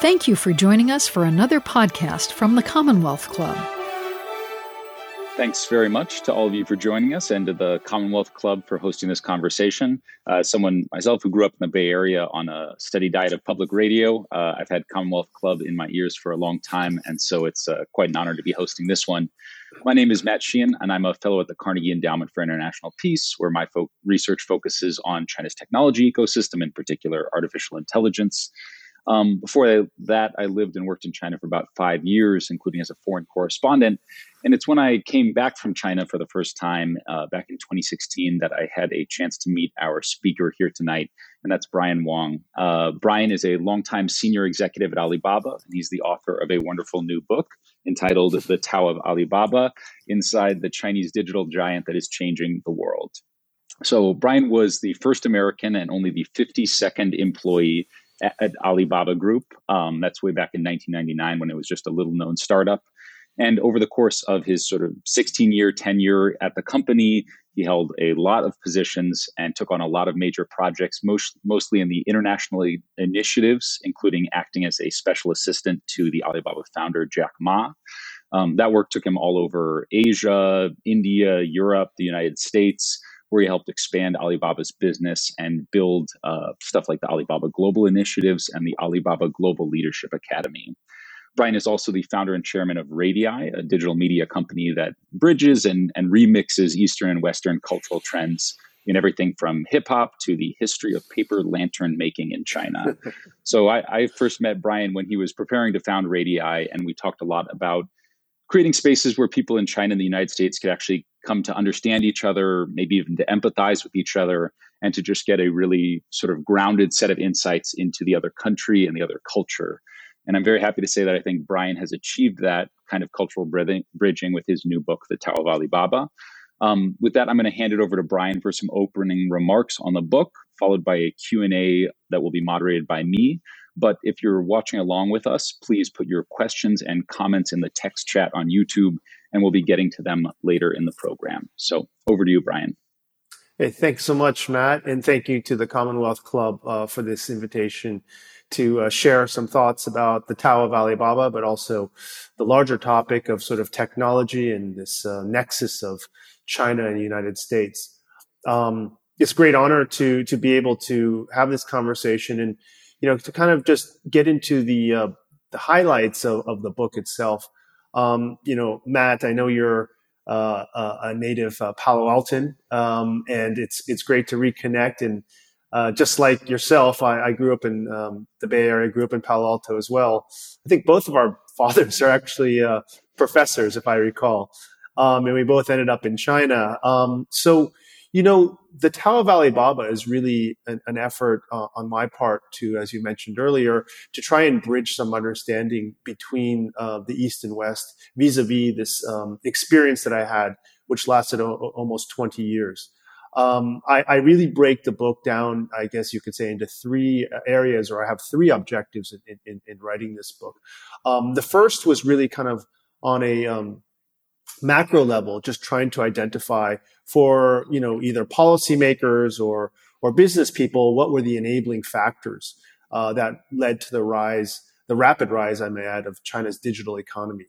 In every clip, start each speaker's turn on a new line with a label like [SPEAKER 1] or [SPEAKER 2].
[SPEAKER 1] Thank you for joining us for another podcast from the Commonwealth Club.
[SPEAKER 2] Thanks very much to all of you for joining us and to the Commonwealth Club for hosting this conversation. Uh, someone myself who grew up in the Bay Area on a steady diet of public radio, uh, I've had Commonwealth Club in my ears for a long time, and so it's uh, quite an honor to be hosting this one. My name is Matt Sheehan, and I'm a fellow at the Carnegie Endowment for International Peace, where my fo- research focuses on China's technology ecosystem, in particular artificial intelligence. Um, before that, I lived and worked in China for about five years, including as a foreign correspondent. And it's when I came back from China for the first time uh, back in 2016 that I had a chance to meet our speaker here tonight, and that's Brian Wong. Uh, Brian is a longtime senior executive at Alibaba, and he's the author of a wonderful new book entitled The Tao of Alibaba Inside the Chinese Digital Giant That is Changing the World. So, Brian was the first American and only the 52nd employee at, Alibaba Group. Um, that's way back in 1999 when it was just a little known startup. And over the course of his sort of 16 year tenure at the company, he held a lot of positions and took on a lot of major projects, most, mostly in the international initiatives, including acting as a special assistant to the Alibaba founder, Jack Ma. Um, that work took him all over Asia, India, Europe, the United States where he helped expand Alibaba's business and build uh, stuff like the Alibaba Global Initiatives and the Alibaba Global Leadership Academy. Brian is also the founder and chairman of Radii, a digital media company that bridges and, and remixes Eastern and Western cultural trends in everything from hip hop to the history of paper lantern making in China. so I, I, first met Brian when he was preparing to found Radii, and we talked a lot about creating spaces where people in China and the United States could actually come to understand each other, maybe even to empathize with each other, and to just get a really sort of grounded set of insights into the other country and the other culture. And I'm very happy to say that I think Brian has achieved that kind of cultural bridging with his new book, The Tao of Alibaba. Um, with that, I'm going to hand it over to Brian for some opening remarks on the book, followed by a Q&A that will be moderated by me. But if you're watching along with us, please put your questions and comments in the text chat on YouTube, and we'll be getting to them later in the program. So over to you, Brian.
[SPEAKER 3] Hey, thanks so much, Matt, and thank you to the Commonwealth Club uh, for this invitation to uh, share some thoughts about the Tao of Alibaba, but also the larger topic of sort of technology and this uh, nexus of China and the United States. Um, it's a great honor to to be able to have this conversation and you know, to kind of just get into the uh, the highlights of, of the book itself. Um, you know, Matt, I know you're uh, a native uh, Palo Altan, um, and it's it's great to reconnect. And uh, just like yourself, I, I grew up in um, the Bay Area, grew up in Palo Alto as well. I think both of our fathers are actually uh, professors, if I recall, um, and we both ended up in China. Um, so you know, the Tao of Alibaba is really an, an effort uh, on my part to, as you mentioned earlier, to try and bridge some understanding between uh, the East and West vis-a-vis this um, experience that I had, which lasted o- almost 20 years. Um, I, I, really break the book down, I guess you could say, into three areas, or I have three objectives in, in, in writing this book. Um, the first was really kind of on a um, macro level, just trying to identify for, you know, either policymakers or, or business people, what were the enabling factors uh, that led to the rise, the rapid rise, I may add, of China's digital economy.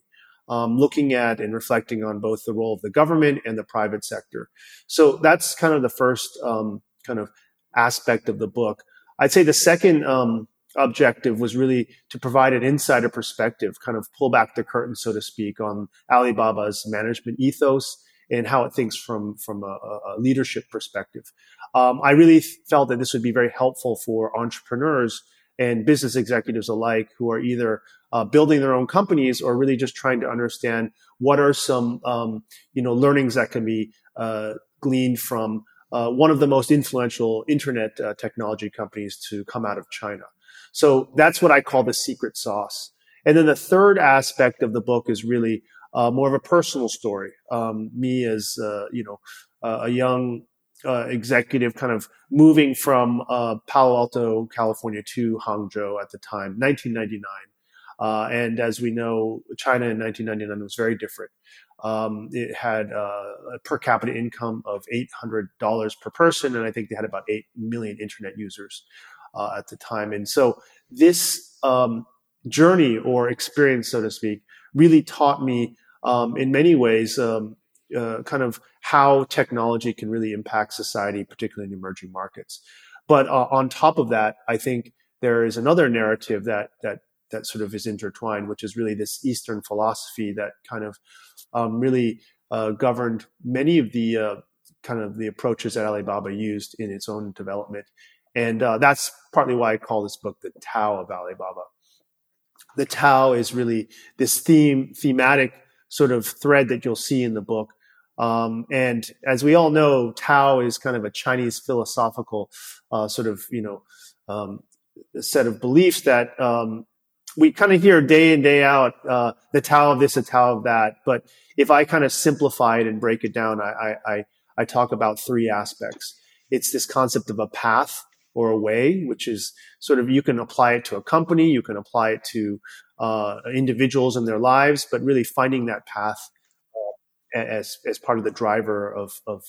[SPEAKER 3] Um, looking at and reflecting on both the role of the government and the private sector. So that's kind of the first um, kind of aspect of the book. I'd say the second um, objective was really to provide an insider perspective, kind of pull back the curtain, so to speak, on Alibaba's management ethos and how it thinks from from a, a leadership perspective. Um, I really felt that this would be very helpful for entrepreneurs and business executives alike who are either uh, building their own companies or really just trying to understand what are some um, you know learnings that can be uh, gleaned from uh, one of the most influential internet uh, technology companies to come out of China. So that's what I call the secret sauce. And then the third aspect of the book is really uh, more of a personal story. Um, me as uh, you know uh, a young uh, executive, kind of moving from uh, Palo Alto, California to Hangzhou at the time, 1999. Uh, and as we know, China in 1999 was very different. Um, it had a per capita income of $800 per person, and I think they had about 8 million internet users uh, at the time. And so this um, journey or experience, so to speak, really taught me um, in many ways um, uh, kind of how technology can really impact society, particularly in emerging markets. But uh, on top of that, I think there is another narrative that that that sort of is intertwined, which is really this Eastern philosophy that kind of um, really uh, governed many of the uh, kind of the approaches that Alibaba used in its own development. And uh, that's partly why I call this book the Tao of Alibaba. The Tao is really this theme, thematic sort of thread that you'll see in the book. Um, and as we all know, Tao is kind of a Chinese philosophical uh, sort of, you know, um, set of beliefs that um, we kind of hear day in day out uh, the Tao of this, the Tao of that. But if I kind of simplify it and break it down, I, I, I talk about three aspects. It's this concept of a path or a way, which is sort of you can apply it to a company, you can apply it to uh, individuals in their lives, but really finding that path uh, as as part of the driver of of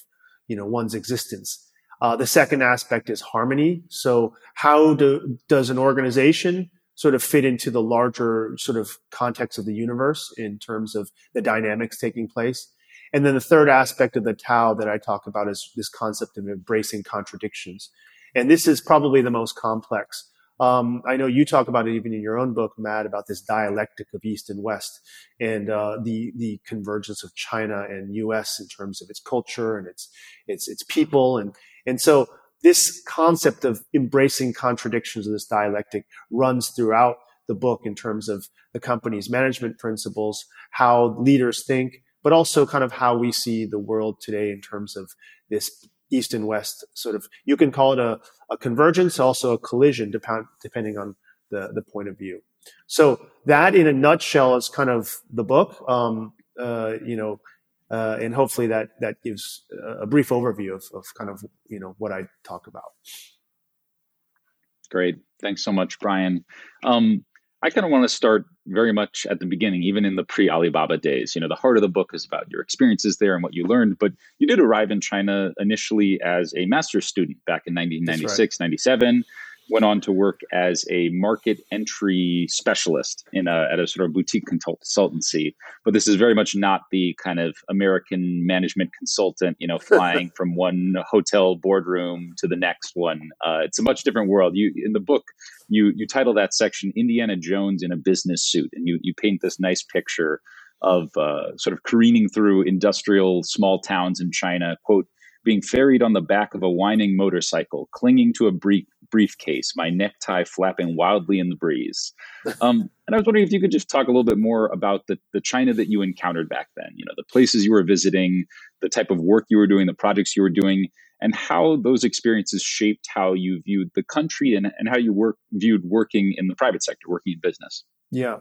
[SPEAKER 3] you know one's existence. Uh, the second aspect is harmony. So how do, does an organization sort of fit into the larger sort of context of the universe in terms of the dynamics taking place? And then the third aspect of the Tao that I talk about is this concept of embracing contradictions. And this is probably the most complex. Um, I know you talk about it even in your own book, Matt, about this dialectic of East and West and uh, the the convergence of China and U.S. in terms of its culture and its its its people and and so this concept of embracing contradictions of this dialectic runs throughout the book in terms of the company's management principles, how leaders think, but also kind of how we see the world today in terms of this east and west sort of you can call it a, a convergence also a collision depend, depending on the, the point of view. So that in a nutshell is kind of the book. Um, uh, you know uh, and hopefully that that gives a brief overview of, of kind of you know what i talk about.
[SPEAKER 2] Great. Thanks so much brian. Um, I kind of want to start very much at the beginning, even in the pre Alibaba days. You know, the heart of the book is about your experiences there and what you learned, but you did arrive in China initially as a master's student back in 1996, right. 97 went on to work as a market entry specialist in a, at a sort of boutique consultancy. But this is very much not the kind of American management consultant, you know, flying from one hotel boardroom to the next one. Uh, it's a much different world. You in the book, you you title that section "Indiana Jones in a Business Suit," and you you paint this nice picture of uh, sort of careening through industrial small towns in China. Quote being ferried on the back of a whining motorcycle, clinging to a brief, briefcase, my necktie flapping wildly in the breeze. Um, and I was wondering if you could just talk a little bit more about the, the China that you encountered back then, you know, the places you were visiting, the type of work you were doing, the projects you were doing, and how those experiences shaped how you viewed the country and, and how you work, viewed working in the private sector, working in business.
[SPEAKER 3] Yeah.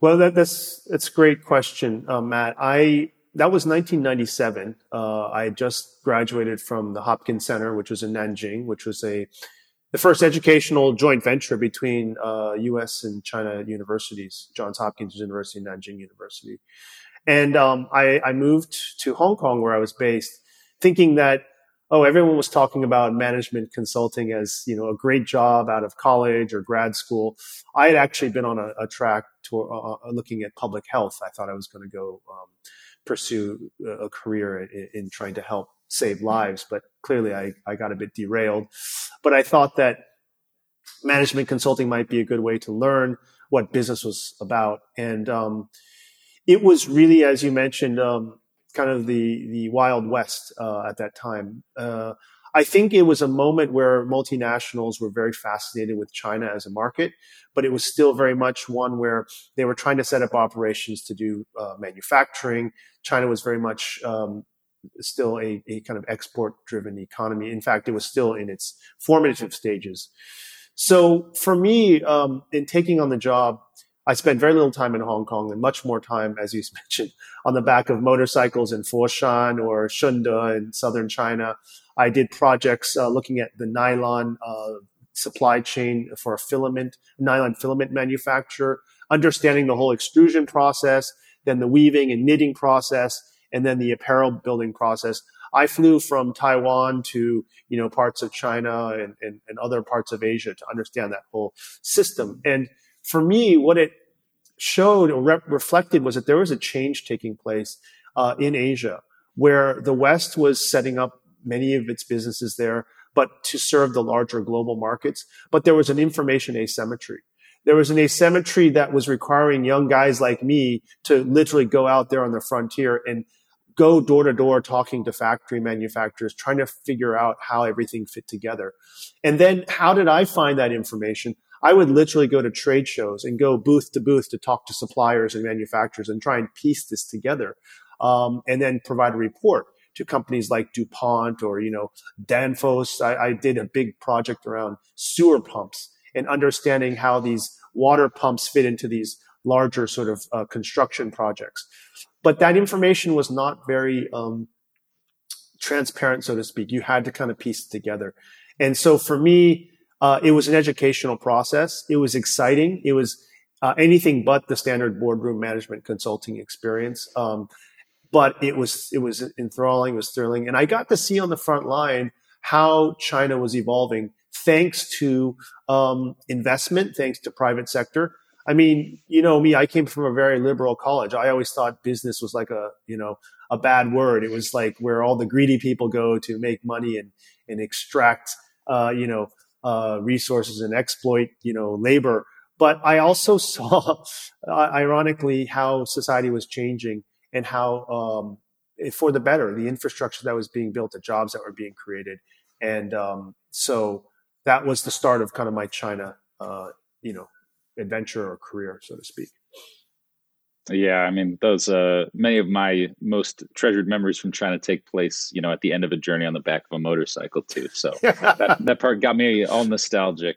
[SPEAKER 3] Well, that, that's that's a great question, uh, Matt. I that was 1997. Uh, I had just graduated from the Hopkins Center, which was in Nanjing, which was a the first educational joint venture between uh, U.S. and China universities, Johns Hopkins University and Nanjing University. And um, I, I moved to Hong Kong, where I was based, thinking that oh, everyone was talking about management consulting as you know a great job out of college or grad school. I had actually been on a, a track to uh, uh looking at public health. I thought I was going to go. Um, pursue a career in, in trying to help save lives. But clearly, I, I got a bit derailed. But I thought that management consulting might be a good way to learn what business was about. And um, it was really, as you mentioned, um, kind of the the wild west uh, at that time. Uh, I think it was a moment where multinationals were very fascinated with China as a market, but it was still very much one where they were trying to set up operations to do uh, manufacturing. China was very much um, still a, a, kind of export driven economy. In fact, it was still in its formative stages. So for me, um, in taking on the job, I spent very little time in Hong Kong and much more time, as you mentioned, on the back of motorcycles in Foshan or Shunde in southern China. I did projects uh, looking at the nylon uh, supply chain for a filament, nylon filament manufacturer, understanding the whole extrusion process, then the weaving and knitting process, and then the apparel building process. I flew from Taiwan to, you know, parts of China and, and, and other parts of Asia to understand that whole system. And for me, what it showed or re- reflected was that there was a change taking place uh, in Asia, where the West was setting up many of its businesses there, but to serve the larger global markets. But there was an information asymmetry. There was an asymmetry that was requiring young guys like me to literally go out there on the frontier and go door to door talking to factory manufacturers, trying to figure out how everything fit together. And then how did I find that information? I would literally go to trade shows and go booth to booth to talk to suppliers and manufacturers and try and piece this together. Um, and then provide a report to companies like DuPont or, you know, Danfoss. I, I did a big project around sewer pumps and understanding how these water pumps fit into these larger sort of uh, construction projects. But that information was not very um, transparent, so to speak. You had to kind of piece it together. And so for me, uh, it was an educational process. It was exciting. It was uh, anything but the standard boardroom management consulting experience. Um, but it was it was enthralling, it was thrilling, and I got to see on the front line how China was evolving thanks to um, investment, thanks to private sector. I mean, you know me, I came from a very liberal college. I always thought business was like a, you know, a bad word. It was like where all the greedy people go to make money and, and extract, uh, you know, uh, resources and exploit, you know, labor. But I also saw, uh, ironically, how society was changing and how, um, for the better, the infrastructure that was being built, the jobs that were being created. And um, so that was the start of kind of my China, uh, you know, adventure or career, so to speak.
[SPEAKER 2] Yeah, I mean, those uh, many of my most treasured memories from China take place, you know, at the end of a journey on the back of a motorcycle too. So that, that part got me all nostalgic.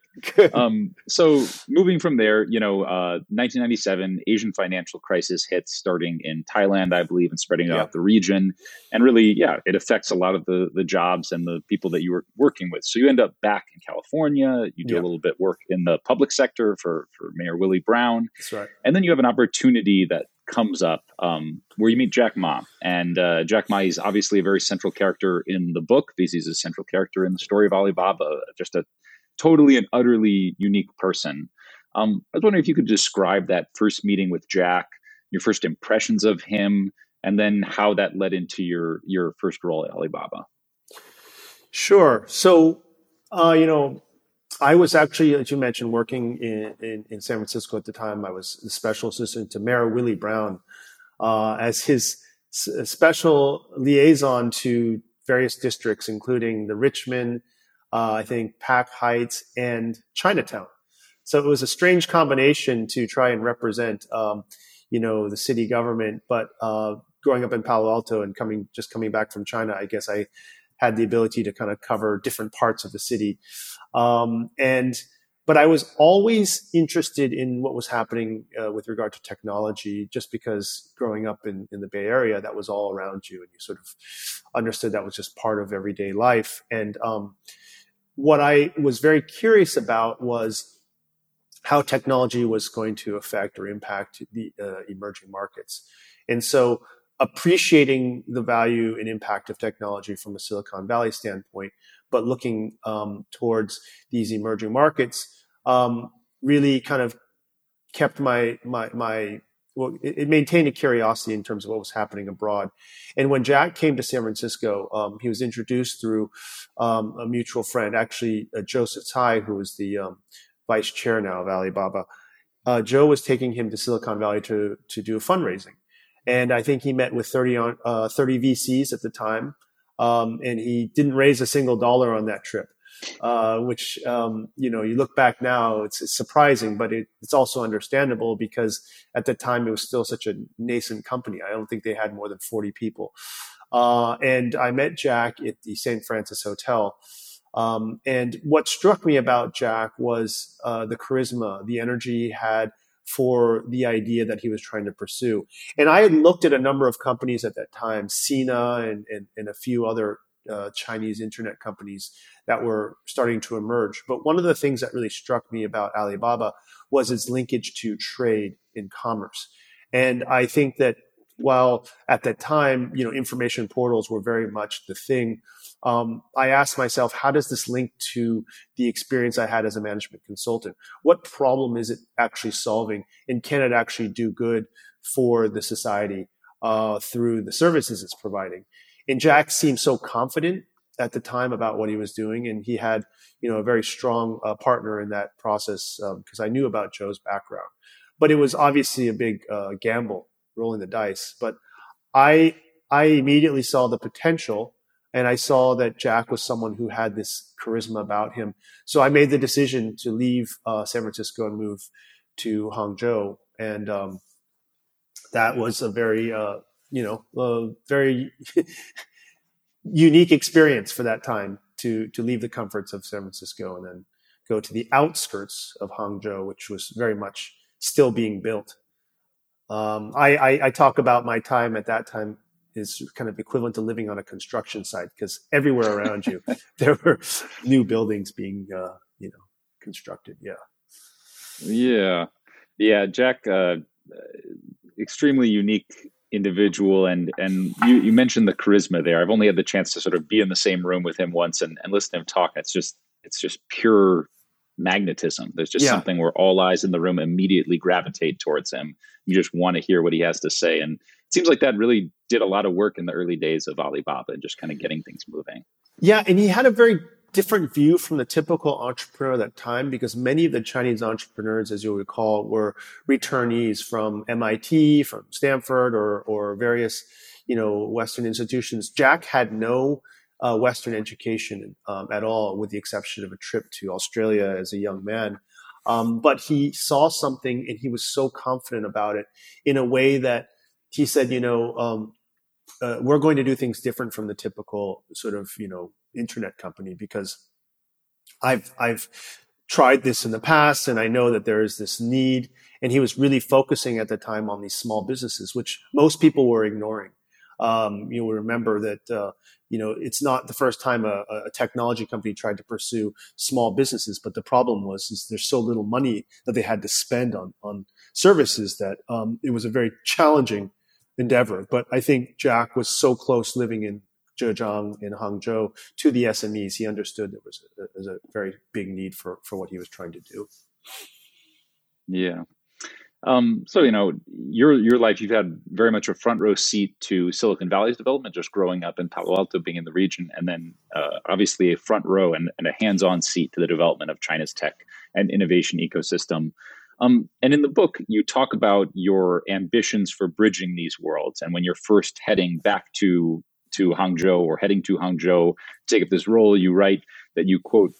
[SPEAKER 2] Um, so moving from there, you know, uh, 1997 Asian financial crisis hits, starting in Thailand, I believe, and spreading yeah. out the region, and really, yeah, it affects a lot of the the jobs and the people that you were working with. So you end up back in California. You do yeah. a little bit work in the public sector for for Mayor Willie Brown.
[SPEAKER 3] That's right.
[SPEAKER 2] And then you have an opportunity that comes up um, where you meet Jack Ma. And uh, Jack Ma is obviously a very central character in the book because he's a central character in the story of Alibaba, just a totally and utterly unique person. Um, I was wondering if you could describe that first meeting with Jack, your first impressions of him, and then how that led into your your first role at Alibaba.
[SPEAKER 3] Sure. So, uh, you know, I was actually, as you mentioned, working in, in, in, San Francisco at the time. I was the special assistant to Mayor Willie Brown uh, as his s- special liaison to various districts, including the Richmond, uh, I think Pac Heights, and Chinatown. So it was a strange combination to try and represent, um, you know, the city government. But uh, growing up in Palo Alto and coming just coming back from China, I guess I had the ability to kind of cover different parts of the city. Um, and, but I was always interested in what was happening uh, with regard to technology, just because growing up in, in the Bay Area, that was all around you, and you sort of understood that was just part of everyday life. And um, what I was very curious about was how technology was going to affect or impact the uh, emerging markets. And so appreciating the value and impact of technology from a Silicon Valley standpoint, but looking um, towards these emerging markets um, really kind of kept my my my well, it, it, maintained a curiosity in terms of what was happening abroad. And when Jack came to San Francisco, um, he was introduced through um, a mutual friend, actually uh, Joseph Tsai, who was the um, vice chair now of Alibaba. Uh, Joe was taking him to Silicon Valley to to do fundraising. And I think he met with 30, uh, 30 VCs at the time. Um, and he didn't raise a single dollar on that trip. Uh, which um, you know you look back now it's, it's surprising but it, it's also understandable because at the time it was still such a nascent company i don't think they had more than 40 people uh, and i met jack at the st francis hotel um, and what struck me about jack was uh, the charisma the energy he had for the idea that he was trying to pursue. And I had looked at a number of companies at that time, Sina and, and, and a few other uh, Chinese internet companies that were starting to emerge. But one of the things that really struck me about Alibaba was its linkage to trade in commerce. And I think that while at that time, you know, information portals were very much the thing, um, I asked myself, how does this link to the experience I had as a management consultant? What problem is it actually solving? And can it actually do good for the society uh, through the services it's providing? And Jack seemed so confident at the time about what he was doing, and he had, you know, a very strong uh, partner in that process because um, I knew about Joe's background. But it was obviously a big uh, gamble rolling the dice. But I I immediately saw the potential and I saw that Jack was someone who had this charisma about him. So I made the decision to leave uh, San Francisco and move to Hangzhou, and um, that was a very uh, you know a very unique experience for that time to to leave the comforts of San Francisco and then go to the outskirts of Hangzhou, which was very much still being built. Um, I, I, I, talk about my time at that time is kind of equivalent to living on a construction site because everywhere around you there were new buildings being uh, you know constructed. Yeah.
[SPEAKER 2] Yeah, yeah. Jack, uh, extremely unique individual, and and you, you mentioned the charisma there. I've only had the chance to sort of be in the same room with him once and, and listen to him talk. It's just it's just pure magnetism. There's just yeah. something where all eyes in the room immediately gravitate towards him. You just want to hear what he has to say. And it seems like that really did a lot of work in the early days of Alibaba and just kind of getting things moving.
[SPEAKER 3] Yeah. And he had a very different view from the typical entrepreneur at that time because many of the Chinese entrepreneurs, as you'll recall, were returnees from MIT, from Stanford, or, or various, you know, Western institutions. Jack had no uh, Western education um, at all, with the exception of a trip to Australia as a young man. Um, but he saw something and he was so confident about it in a way that he said, you know, um, uh, we're going to do things different from the typical sort of, you know, internet company because I've, I've tried this in the past and I know that there is this need. And he was really focusing at the time on these small businesses, which most people were ignoring. Um, you'll remember that uh, you know it's not the first time a, a, technology company tried to pursue small businesses, but the problem was is there's so little money that they had to spend on on services that um, it was a very challenging endeavor. But I think Jack was so close living in Zhejiang in Hangzhou to the SMEs, he understood there was a, there was a very big need for for what he was trying to do.
[SPEAKER 2] Yeah, um, so you know, your your life, you've had very much a front row seat to Silicon Valley's development, just growing up in Palo Alto, being in the region, and then uh, obviously a front row and, and, a hands-on seat to the development of China's tech and innovation ecosystem. Um, and in the book, you talk about your ambitions for bridging these worlds, and when you're first heading back to to Hangzhou or heading to Hangzhou to take up this role, you write that you quote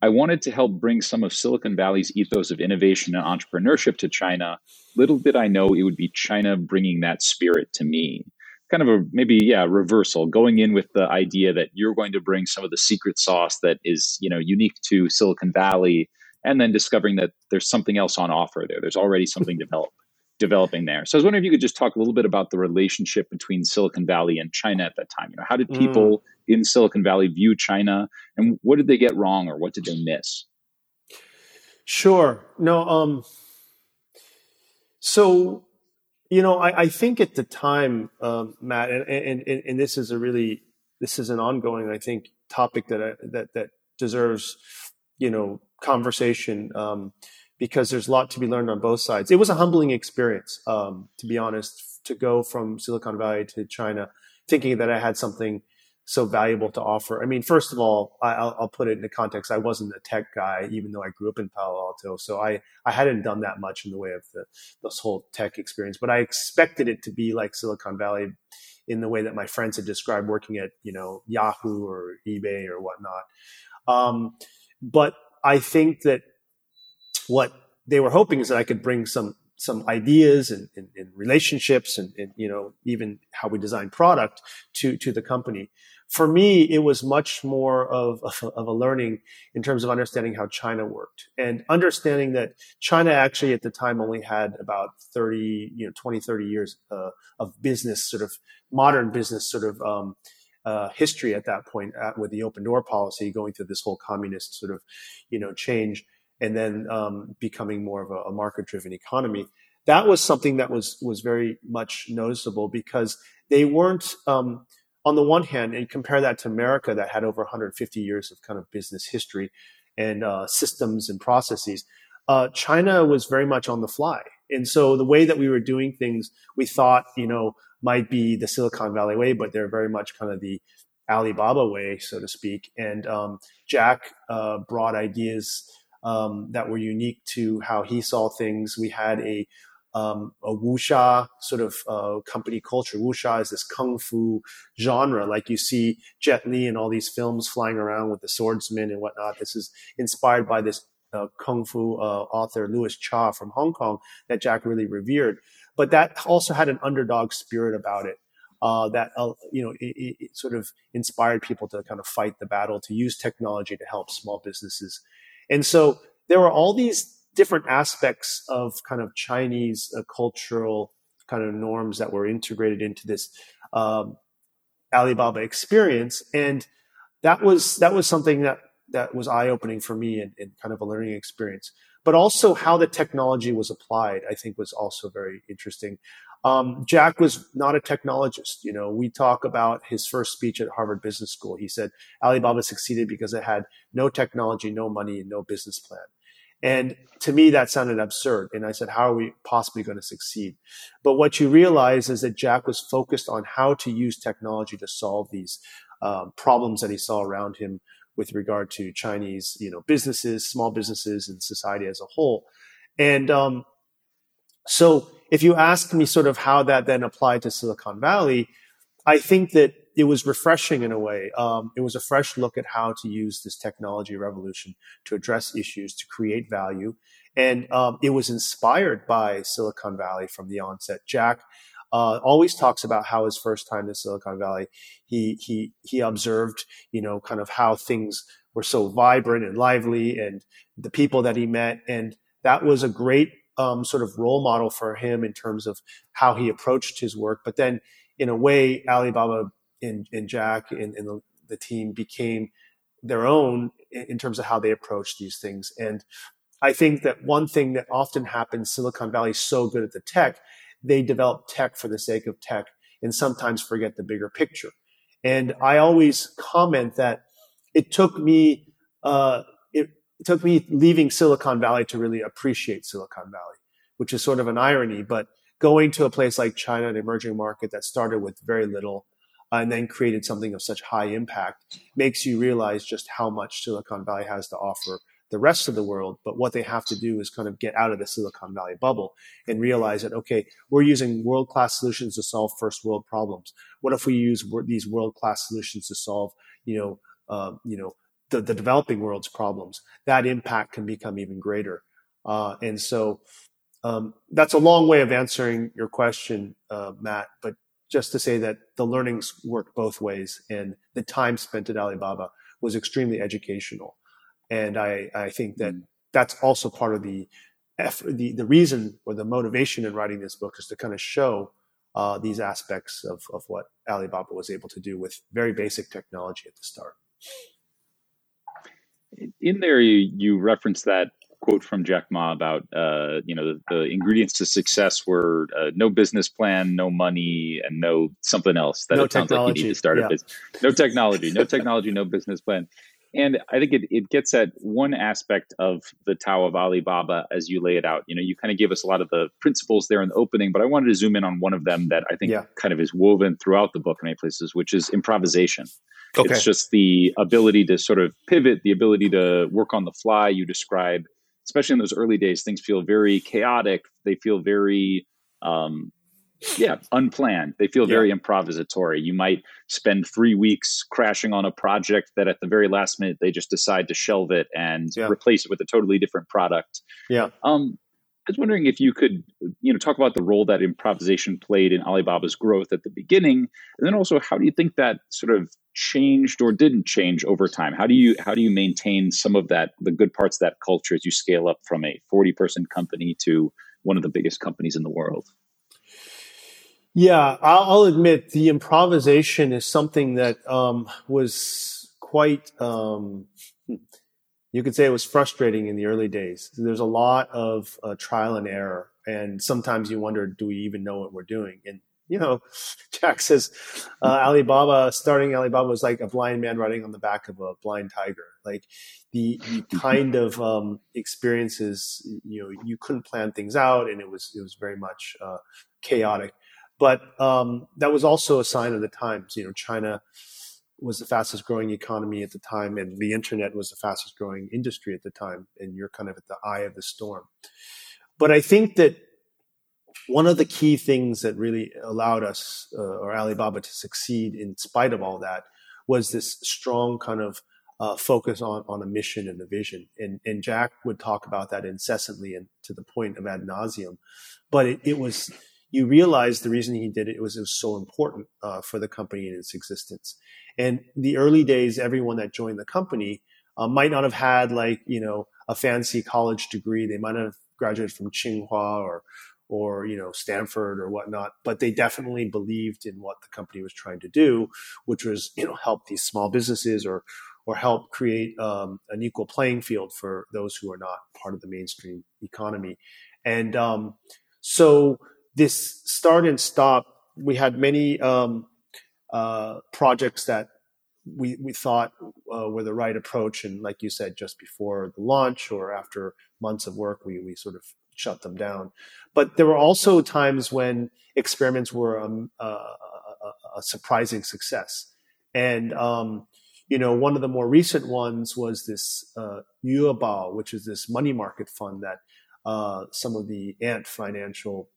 [SPEAKER 2] I wanted to help bring some of Silicon Valley's ethos of innovation and entrepreneurship to China. Little did I know it would be China bringing that spirit to me. Kind of a maybe, yeah, reversal, going in with the idea that you're going to bring some of the secret sauce that is, you know, unique to Silicon Valley, and then discovering that there's something else on offer there. There's already something developed developing there. So I was wondering if you could just talk a little bit about the relationship between Silicon Valley and China at that time. You know, how did people mm. In Silicon Valley view China, and what did they get wrong, or what did they miss?
[SPEAKER 3] Sure. No. Um. So, you know, I, I think at the time, um, Matt, and, and, and and this is a really this is an ongoing, I think, topic that I, that that deserves, you know, conversation. Um, because there's a lot to be learned on both sides. It was a humbling experience, um, to be honest, to go from Silicon Valley to China, thinking that I had something so valuable to offer. I mean, first of all, I, will put it into context. I wasn't a tech guy, even though I grew up in Palo Alto, so I I hadn't done that much in the way of the this whole tech experience. But I expected it to be like Silicon Valley, in the way that my friends had described working at you know Yahoo or eBay or whatnot. Um, but I think that what they were hoping is that I could bring some some ideas and, and, and relationships and, and, you know even how we design product to to the company. For me, it was much more of, of, of a learning in terms of understanding how China worked and understanding that China actually at the time only had about 30, you know, 20, 30 years uh, of business, sort of modern business sort of um, uh, history at that point at, with the open door policy going through this whole communist sort of, you know, change and then um, becoming more of a, a market driven economy. that was something that was was very much noticeable because they weren't um, on the one hand, and compare that to America that had over 150 years of kind of business history and uh, systems and processes. Uh, China was very much on the fly, and so the way that we were doing things, we thought, you know, might be the Silicon Valley way, but they're very much kind of the Alibaba way, so to speak. And um, Jack uh, brought ideas um, that were unique to how he saw things. We had a um, a wuxia sort of uh, company culture. Wuxia is this kung fu genre, like you see Jet Li and all these films flying around with the swordsman and whatnot. This is inspired by this uh, kung fu uh, author Louis Cha from Hong Kong that Jack really revered. But that also had an underdog spirit about it. Uh, that uh, you know it, it, sort of inspired people to kind of fight the battle to use technology to help small businesses and so there were all these different aspects of kind of Chinese uh, cultural kind of norms that were integrated into this um, Alibaba experience, and that was that was something that that was eye opening for me and, and, kind of a learning experience. But also how the technology was applied, I think, was also very interesting. Um, Jack was not a technologist. You know, we talk about his first speech at Harvard Business School. He said Alibaba succeeded because it had no technology, no money, and no business plan. And to me, that sounded absurd. And I said, how are we possibly going to succeed? But what you realize is that Jack was focused on how to use technology to solve these um, problems that he saw around him with regard to Chinese, you know, businesses, small businesses, and society as a whole. And um, so, if you ask me sort of how that then applied to Silicon Valley, I think that it was refreshing in a way. Um, it was a fresh look at how to use this technology revolution to address issues, to create value. And um, it was inspired by Silicon Valley from the onset. Jack uh, always talks about how his first time in Silicon Valley, he he he observed, you know, kind of how things were so vibrant and lively, and the people that he met, and that was a great um, sort of role model for him in terms of how he approached his work. But then, in a way, Alibaba and, and Jack and, and the, team became their own in, in terms of how they approach these things. And I think that one thing that often happens, Silicon Valley is so good at the tech, they develop tech for the sake of tech and sometimes forget the bigger picture. And I always comment that it took me, uh, it, took me leaving Silicon Valley to really appreciate Silicon Valley, which is sort of an irony, but going to a place like China, an emerging market that started with very little, and then created something of such high impact makes you realize just how much Silicon Valley has to offer the rest of the world. But what they have to do is kind of get out of the Silicon Valley bubble and realize that, okay, we're using world class solutions to solve first world problems. What if we use these world class solutions to solve, you know, uh, you know, the, the, developing world's problems? That impact can become even greater. Uh, and so um, that's a long way of answering your question, uh, Matt. But just to say that the learnings work both ways and the time spent at Alibaba was extremely educational. And I, I think that mm. that's also part of the, effort, the, the reason or the motivation in writing this book is to kind of show uh, these aspects of, of what Alibaba was able to do with very basic technology at the start.
[SPEAKER 2] In there, you, you reference that quote from Jack Ma about uh, you know the, the, ingredients to success were uh, no business plan, no money, and no something else that
[SPEAKER 3] no
[SPEAKER 2] it sounds like you need to start yeah. a business. No technology, no technology, no business plan. And I think it, it gets at one aspect of the Tao of Alibaba as you lay it out. You know, you kind of gave us a lot of the principles there in the opening, but I wanted to zoom in on one of them that I think yeah. kind of is woven throughout the book in many places, which is improvisation. Okay. It's just the ability to sort of pivot, the ability to work on the fly. You describe especially in those early days, things feel very chaotic. They feel very, um, yeah, unplanned. They feel very yeah. improvisatory. You might spend three weeks crashing on a project that at the very last minute they just decide to shelve it and yeah. replace it with a totally different product.
[SPEAKER 3] Yeah.
[SPEAKER 2] Um, I was wondering if you could, you know, talk about the role that improvisation played in Alibaba's growth at the beginning, and then also how do you think that sort of changed or didn't change over time? How do you how do you maintain some of that the good parts of that culture as you scale up from a forty person company to one of the biggest companies in the world?
[SPEAKER 3] Yeah, I'll, admit the improvisation is something that um, was quite um, you could say it was frustrating in the early days. There's a lot of uh, trial and error, and sometimes you wonder, do we even know what we're doing? And you know, Jack says uh, Alibaba starting Alibaba was like a blind man riding on the back of a blind tiger. Like the, the kind of um, experiences, you know, you couldn't plan things out, and it was it was very much uh, chaotic. But um, that was also a sign of the times. You know, China was the fastest growing economy at the time, and the internet was the fastest growing industry at the time, and you're kind of at the eye of the storm. But I think that one of the key things that really allowed us uh, or Alibaba to succeed in spite of all that was this strong kind of uh, focus on, on a mission and a vision. And, and Jack would talk about that incessantly and to the point of ad nauseum. But it, it was, you realize the reason he did it, was, it was so important uh, for the company and its existence. And the early days, everyone that joined the company uh, might not have had like, you know, a fancy college degree. They might have graduated from Tsinghua or, or you know Stanford or whatnot, but they definitely believed in what the company was trying to do, which was you know help these small businesses or or help create um, an equal playing field for those who are not part of the mainstream economy. And um, so this start and stop, we had many um, uh, projects that we, we thought uh, were the right approach. And like you said, just before the launch or after months of work, we, we sort of shut them down. But there were also times when experiments were um, uh, a, a, surprising success. And um, you know, one of the more recent ones was this uh, Yu'ebao, which is this money market fund that uh, some of the Ant Financial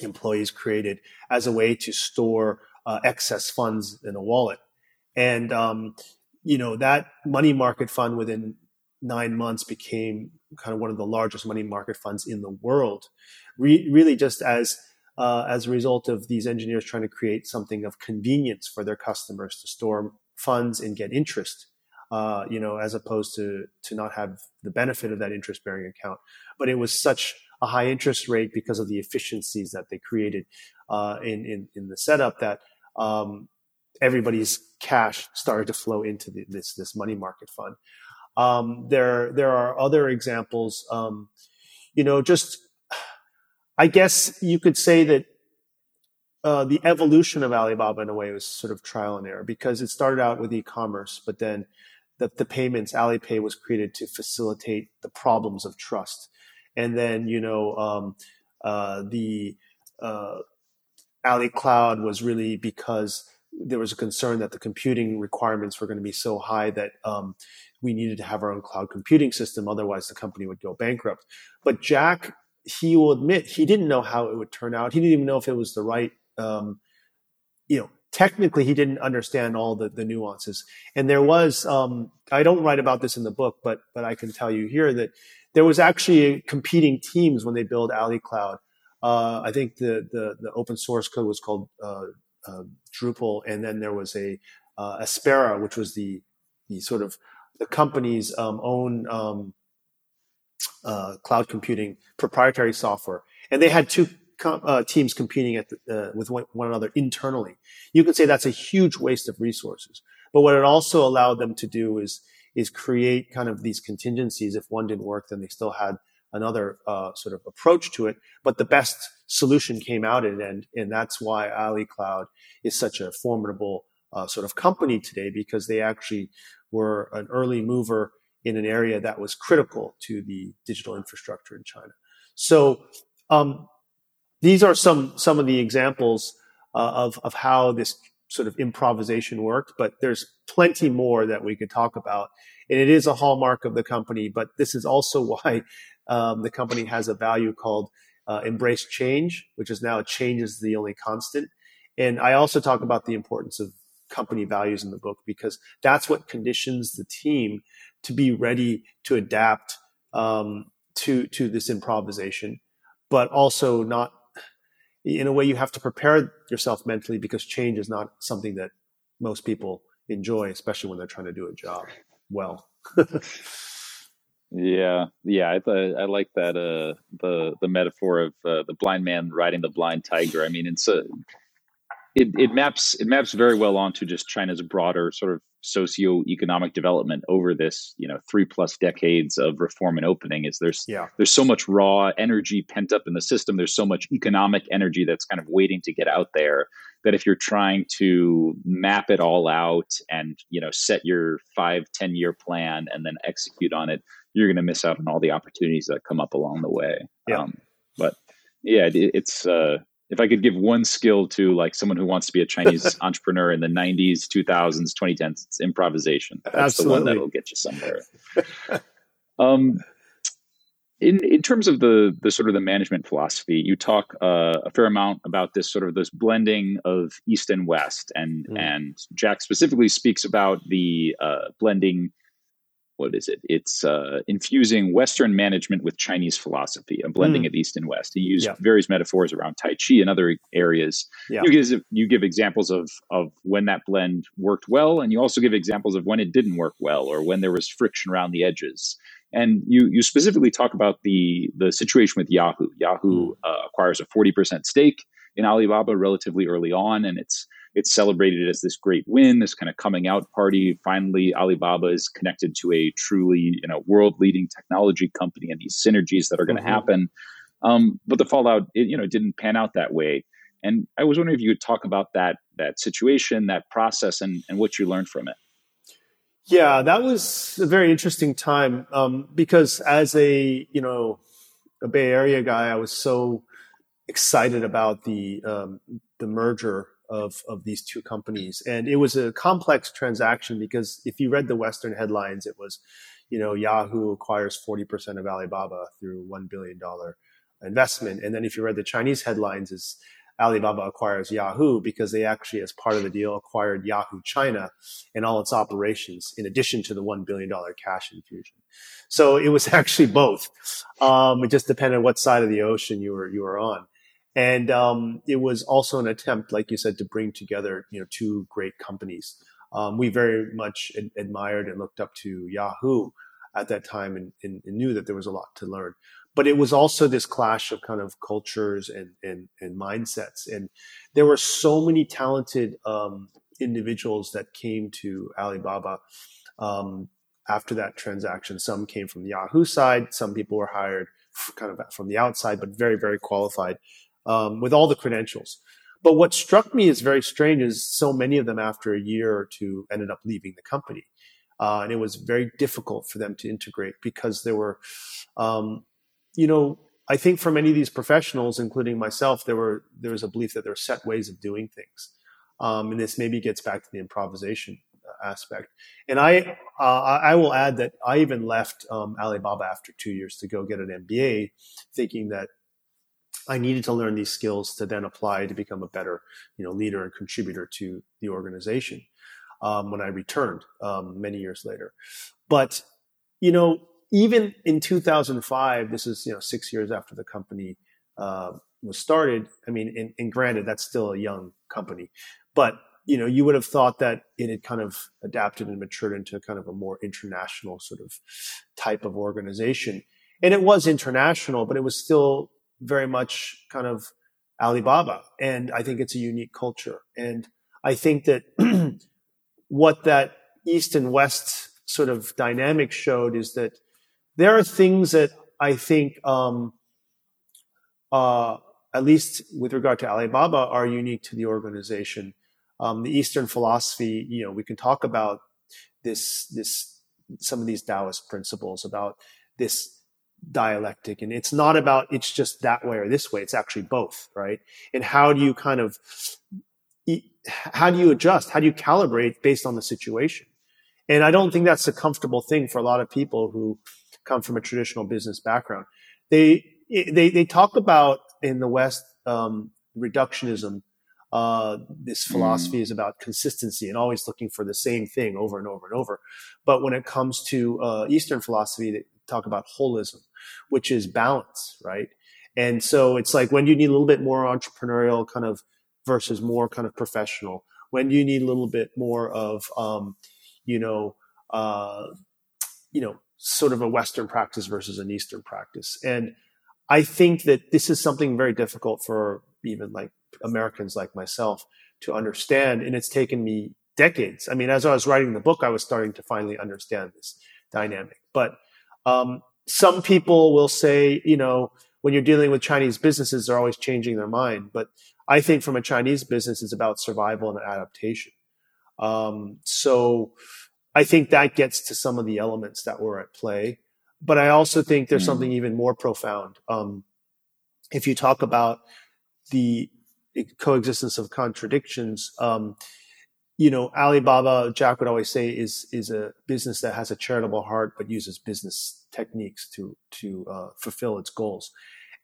[SPEAKER 3] employees created as a way to store uh, excess funds in a wallet. And, um, you know, that money market fund within nine months became kind of one of the largest money market funds in the world, Re- really just as uh, as a result of these engineers trying to create something of convenience for their customers to store funds and get interest, uh, you know, as opposed to to not have the benefit of that interest bearing account. But it was such a high interest rate because of the efficiencies that they created uh, in, in, in the setup that um, everybody's cash started to flow into the, this this money market fund. Um, there there are other examples. Um, you know, just I guess you could say that uh, the evolution of Alibaba in a way was sort of trial and error because it started out with e-commerce, but then the, the payments Alipay was created to facilitate the problems of trust, and then you know um, uh, the uh, Ali Cloud was really because there was a concern that the computing requirements were going to be so high that um, we needed to have our own cloud computing system, otherwise the company would go bankrupt. But Jack, he will admit he didn't know how it would turn out. He didn't even know if it was the right um, you know, technically he didn't understand all the, the nuances. And there was, um, I don't write about this in the book, but, but I can tell you here that there was actually competing teams when they built Ali Cloud. Uh, I think the, the, the, open source code was called, uh, uh, Drupal. And then there was a, uh, Apsara, which was the, the sort of the company's, um, own, um, uh, cloud computing proprietary software. And they had two uh, teams competing at the, with one, one, another internally. You could say that's a huge waste of resources. But what it also allowed them to do is is create kind of these contingencies. If one didn't work, then they still had another uh, sort of approach to it. But the best solution came out in end, and that's why Ali Cloud is such a formidable uh, sort of company today because they actually were an early mover in an area that was critical to the digital infrastructure in China. So um, these are some some of the examples uh, of of how this sort of improvisation worked, but there's plenty more that we could talk about. And it is a hallmark of the company, but this is also why um, the company has a value called uh, embrace change, which is now change is the only constant. And I also talk about the importance of company values in the book because that's what conditions the team to be ready to adapt um, to to this improvisation, but also not in a way you have to prepare yourself mentally because change is not something that most people enjoy, especially when they're trying to do a job well.
[SPEAKER 2] yeah, yeah, I I like that uh, the the metaphor of uh, the blind man riding the blind tiger. I mean, it's a it, it maps it maps very well onto just China's broader sort of socio-economic development over this you know three plus decades of reform and opening is there's yeah. there's so much raw energy pent up in the system there's so much economic energy that's kind of waiting to get out there that if you're trying to map it all out and you know set your five ten year plan and then execute on it you're going to miss out on all the opportunities that come up along the way yeah. Um, but yeah it, it's uh if I could give one skill to like someone who wants to be a Chinese entrepreneur in the 90s, 2000s, 2010s, it's improvisation. That's Absolutely. the one that'll get you somewhere. um, in in terms of the the sort of the management philosophy, you talk uh, a fair amount about this sort of this blending of East and West, and mm. and Jack specifically speaks about the uh, blending what is it? It's uh, infusing Western management with Chinese philosophy, a blending mm. of East and West. He used yeah. various metaphors around Tai Chi and other areas. Yeah. You, give, you give examples of, of when that blend worked well, and you also give examples of when it didn't work well or when there was friction around the edges. And you, you specifically talk about the, the situation with Yahoo. Yahoo mm. uh, acquires a 40% stake in Alibaba relatively early on, and it's it's celebrated as this great win, this kind of coming out party. Finally, Alibaba is connected to a truly, you know, world leading technology company and these synergies that are going to mm-hmm. happen. Um, but the fallout, it, you know, didn't pan out that way. And I was wondering if you could talk about that that situation, that process, and and what you learned from it.
[SPEAKER 3] Yeah, that was a very interesting time um, because as a you know a Bay Area guy, I was so excited about the um, the merger of, of these two companies. And it was a complex transaction because if you read the Western headlines, it was, you know, Yahoo acquires 40% of Alibaba through $1 billion investment. And then if you read the Chinese headlines, is Alibaba acquires Yahoo because they actually, as part of the deal, acquired Yahoo China and all its operations in addition to the $1 billion cash infusion. So it was actually both. Um, it just depended on what side of the ocean you were, you were on. And um, it was also an attempt, like you said, to bring together you know two great companies. Um, we very much ad- admired and looked up to Yahoo at that time, and, and, and, knew that there was a lot to learn. But it was also this clash of kind of cultures and and, and mindsets, and there were so many talented um, individuals that came to Alibaba um, after that transaction. Some came from the Yahoo side, some people were hired kind of from the outside, but very very qualified um, with all the credentials. But what struck me as very strange is so many of them, after a year or two, ended up leaving the company. Uh, and it was very difficult for them to integrate because there were, um, you know, I think for many of these professionals, including myself, there were there was a belief that there are set ways of doing things, um, and this maybe gets back to the improvisation uh, aspect. And I uh, I will add that I even left um, Alibaba after two years to go get an MBA, thinking that I needed to learn these skills to then apply to become a better, you know, leader and contributor to the organization. Um, when I returned um, many years later, but you know, even in 2005, this is you know six years after the company uh, was started. I mean, and, and granted, that's still a young company, but you know, you would have thought that it had kind of adapted and matured into kind of a more international sort of type of organization. And it was international, but it was still very much kind of Alibaba. And I think it's a unique culture. And I think that what that East and West sort of dynamic showed is that there are things that I think, um, uh, at least with regard to Alibaba, are unique to the organization. Um, the Eastern philosophy, you know, we can talk about this, this, some of these Taoist principles about this dialectic. And it's not about it's just that way or this way. It's actually both right? And how do you kind of how do you adjust? How do you calibrate based on the situation? And i don't think that's a comfortable thing for a lot of people who come from a traditional business background. They they they talk about in the west um, reductionism uh, this philosophy mm. is about consistency and always looking for the same thing over and over and over. But when it comes to uh, Eastern philosophy, they talk about holism which is balance, right? And so it's like when you need a little bit more entrepreneurial kind of versus more kind of professional? When you need a little bit more of, um, you know, uh, you know, sort of a Western practice versus an Eastern practice? And I think that this is something very difficult for even like Americans like myself to understand, and it's taken me decades. I mean, as I was writing the book, I was starting to finally understand this dynamic. But um, some people will say, you know, when you're dealing with Chinese businesses, they're always changing their mind. But I think from a Chinese business, it's about survival and adaptation. Um, so I think that gets to some of the elements that were at play. But I also think there's mm. something even more profound. Um, if you talk about the coexistence of contradictions, um, you know, Alibaba, Jack would always say, is is a business that has a charitable heart but uses business techniques to to uh, fulfill its goals.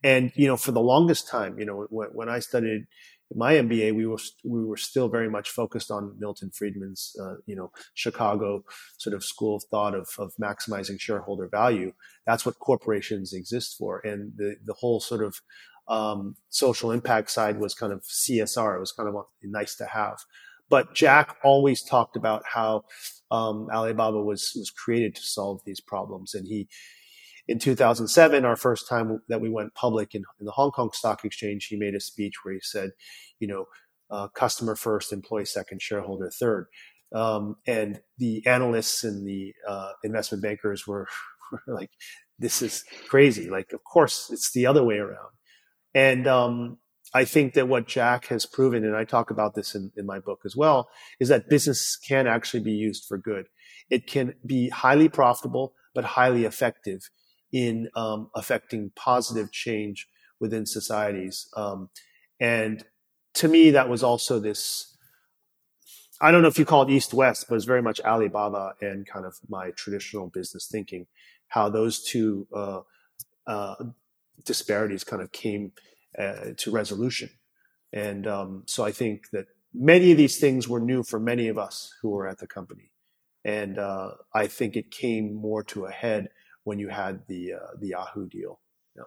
[SPEAKER 3] And you know, for the longest time, you know, when, when I studied my MBA, we were we were still very much focused on Milton Friedman's, uh, you know, Chicago sort of school of thought of, of maximizing shareholder value. That's what corporations exist for, and the the whole sort of um, social impact side was kind of CSR. It was kind of nice to have. But Jack always talked about how um, Alibaba was was created to solve these problems, and he. In 2007, our first time that we went public in, in the Hong Kong Stock Exchange, he made a speech where he said, you know, uh, customer first, employee second, shareholder third. Um, and the analysts and the uh, investment bankers were, were, like, this is crazy. Like, of course, it's the other way around. And um, I think that what Jack has proven, and I talk about this in, in my book as well, is that business can actually be used for good. It can be highly profitable, but highly effective in um, affecting positive change within societies. Um, and to me, that was also this. I don't know if you call it East West, but it's very much Alibaba and kind of my traditional business thinking. How those two uh, uh, disparities kind of came uh, to resolution. And um, so I think that many of these things were new for many of us who were at the company. And uh, I think it came more to a head when you had the uh, the Yahoo deal. Yeah.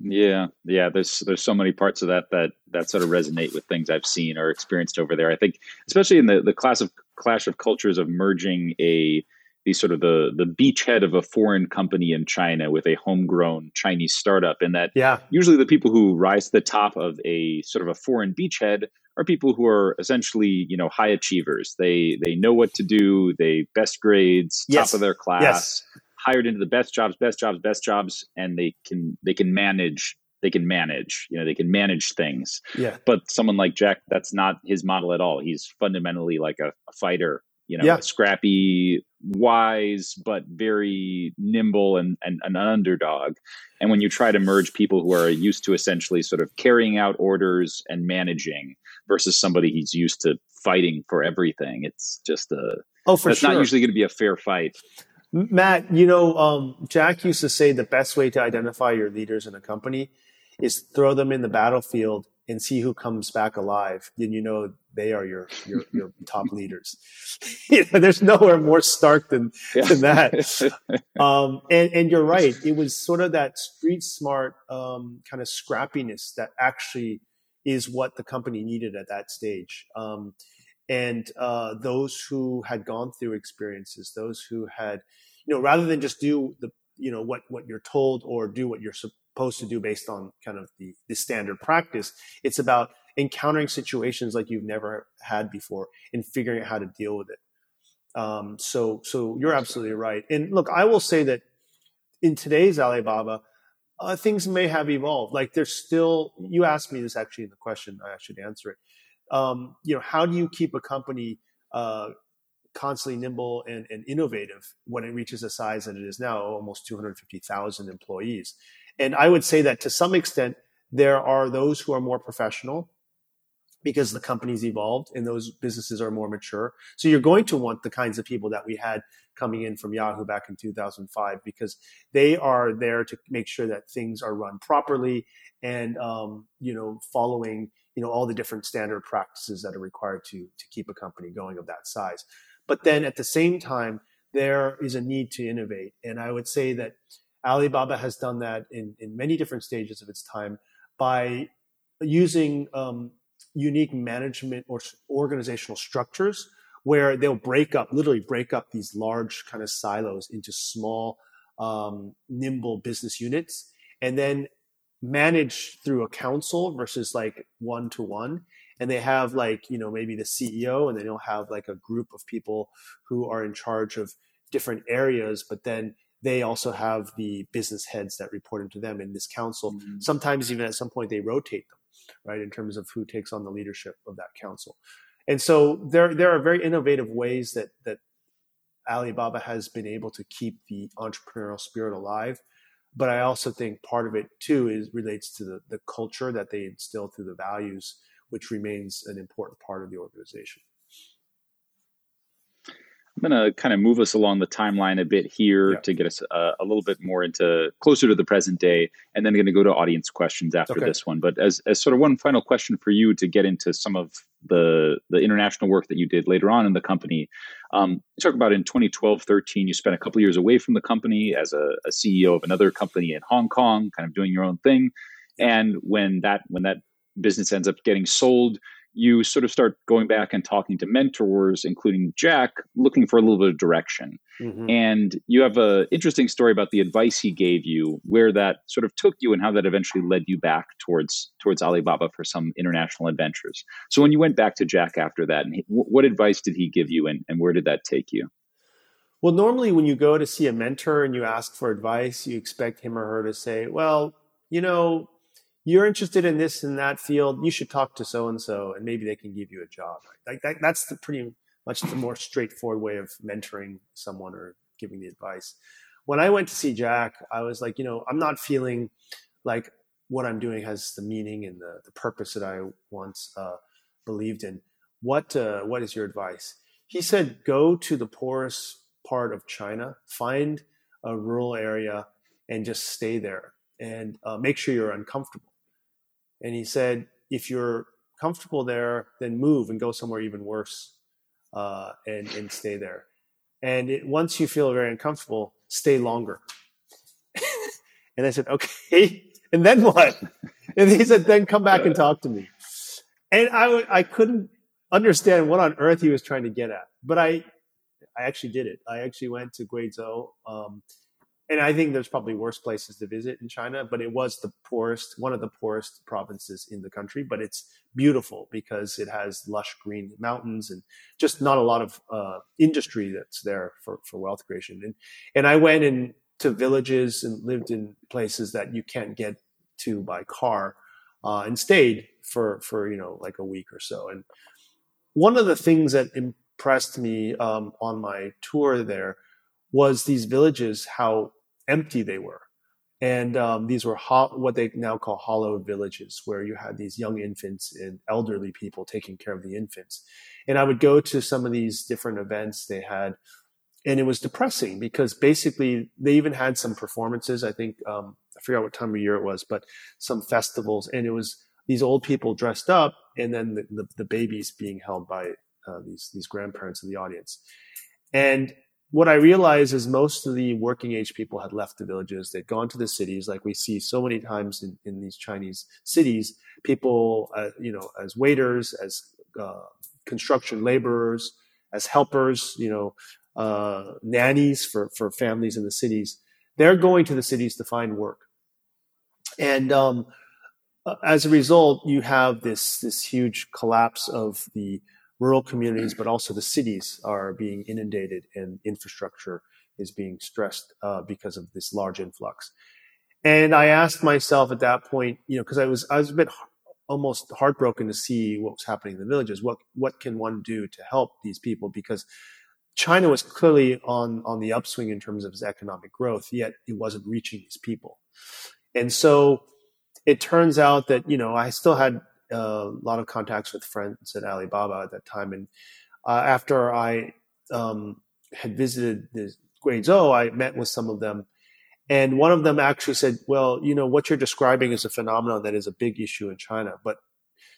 [SPEAKER 2] yeah, yeah. There's there's so many parts of that that that sort of resonate with things I've seen or experienced over there. I think, especially in the the class of clash of cultures of merging a the sort of the the beachhead of a foreign company in China with a homegrown Chinese startup, and that
[SPEAKER 3] yeah.
[SPEAKER 2] usually the people who rise to the top of a sort of a foreign beachhead are people who are essentially you know high achievers. They they know what to do. They best grades,
[SPEAKER 3] yes.
[SPEAKER 2] top of their class,
[SPEAKER 3] yes.
[SPEAKER 2] hired into the best jobs, best jobs, best jobs, and they can they can manage they can manage you know they can manage things
[SPEAKER 3] yeah
[SPEAKER 2] but someone like jack that's not his model at all he's fundamentally like a, a fighter you know,
[SPEAKER 3] yeah.
[SPEAKER 2] scrappy, wise, but very nimble and, and, an underdog. And when you try to merge people who are used to essentially sort of carrying out orders and managing versus somebody who's used to fighting for everything, it's just a
[SPEAKER 3] oh, for
[SPEAKER 2] it's
[SPEAKER 3] sure.
[SPEAKER 2] not usually going to be a fair fight.
[SPEAKER 3] Matt, you know, um, Jack used to say the best way to identify your leaders in a company is throw them in the battlefield and see who comes back alive, then you know they are your your, your top leaders. you know, there's nowhere more stark than, yeah. than that. Um, and, and you're right. It was sort of that street smart um, kind of scrappiness that actually is what the company needed at that stage. Um, and uh, those who had gone through experiences, those who had, you know, rather than just do the, you know, what what you're told or do what you're supposed to do based on kind of the, the standard practice. It's about encountering situations like you've never had before and figuring out how to deal with it. Um, so, so you're absolutely right. And look, I will say that in today's Alibaba, uh, things may have evolved. Like there's still, you asked me this actually in the question, I should answer it. Um, you know, how do you keep a company uh, constantly nimble and, and, innovative when it reaches a size that it is now, almost 250,000 employees? And I would say that to some extent, there are those who are more professional because the company's evolved and those businesses are more mature. So you're going to want the kinds of people that we had coming in from Yahoo back in 2005 because they are there to make sure that things are run properly and um, you know following you know all the different standard practices that are required to to keep a company going of that size. But then at the same time, there is a need to innovate, and I would say that Alibaba has done that in, in many different stages of its time by using um, unique management or organizational structures where they'll break up, literally break up these large kind of silos into small, um, nimble business units, and then manage through a council versus like one to one, and they have like you know maybe the ceo and then they'll have like a group of people who are in charge of different areas but then they also have the business heads that report into them in this council mm-hmm. sometimes even at some point they rotate them right in terms of who takes on the leadership of that council and so there there are very innovative ways that that alibaba has been able to keep the entrepreneurial spirit alive but I also think part of it too is relates to the, the culture that they instill through the values, which remains an important part of the organization.
[SPEAKER 2] I'm going to kind of move us along the timeline a bit here yeah. to get us uh, a little bit more into closer to the present day, and then going to go to audience questions after okay. this one. But as, as sort of one final question for you to get into some of the the international work that you did later on in the company, um, you talk about in 2012, 13, you spent a couple years away from the company as a, a CEO of another company in Hong Kong, kind of doing your own thing. And when that when that business ends up getting sold, you sort of start going back and talking to mentors, including Jack, looking for a little bit of direction. Mm-hmm. And you have an interesting story about the advice he gave you, where that sort of took you, and how that eventually led you back towards towards Alibaba for some international adventures. So when you went back to Jack after that, and he, what advice did he give you, and, and where did that take you?
[SPEAKER 3] Well, normally when you go to see a mentor and you ask for advice, you expect him or her to say, "Well, you know, you're interested in this and that field, you should talk to so and so, and maybe they can give you a job. Like that, that's the pretty much the more straightforward way of mentoring someone or giving the advice. When I went to see Jack, I was like, you know, I'm not feeling like what I'm doing has the meaning and the, the purpose that I once uh, believed in. What uh, what is your advice? He said, go to the poorest part of China, find a rural area, and just stay there, and uh, make sure you're uncomfortable and he said, if you're comfortable there, then move and go somewhere even worse uh, and, and stay there. And it, once you feel very uncomfortable, stay longer. and I said, okay. And then what? And he said, then come back and talk to me. And I, I couldn't understand what on earth he was trying to get at, but I, I actually did it. I actually went to Guizhou, um, and I think there's probably worse places to visit in China, but it was the poorest, one of the poorest provinces in the country. But it's beautiful because it has lush green mountains and just not a lot of uh, industry that's there for, for wealth creation. And and I went into villages and lived in places that you can't get to by car, uh, and stayed for for you know like a week or so. And one of the things that impressed me um, on my tour there was these villages how empty they were. And um, these were ho- what they now call hollow villages, where you had these young infants and elderly people taking care of the infants. And I would go to some of these different events they had, and it was depressing because basically they even had some performances. I think um, I forgot what time of year it was, but some festivals, and it was these old people dressed up, and then the, the, the babies being held by uh, these these grandparents in the audience. And what I realized is most of the working age people had left the villages. They'd gone to the cities, like we see so many times in, in these Chinese cities. People, uh, you know, as waiters, as uh, construction laborers, as helpers, you know, uh, nannies for for families in the cities. They're going to the cities to find work, and um, as a result, you have this this huge collapse of the rural communities, but also the cities are being inundated and infrastructure is being stressed uh, because of this large influx. And I asked myself at that point, you know, because I was I was a bit almost heartbroken to see what was happening in the villages. What what can one do to help these people? Because China was clearly on on the upswing in terms of its economic growth, yet it wasn't reaching these people. And so it turns out that you know I still had a lot of contacts with friends at Alibaba at that time. And uh, after I um, had visited the Guizhou, I met with some of them. And one of them actually said, well, you know, what you're describing is a phenomenon that is a big issue in China. But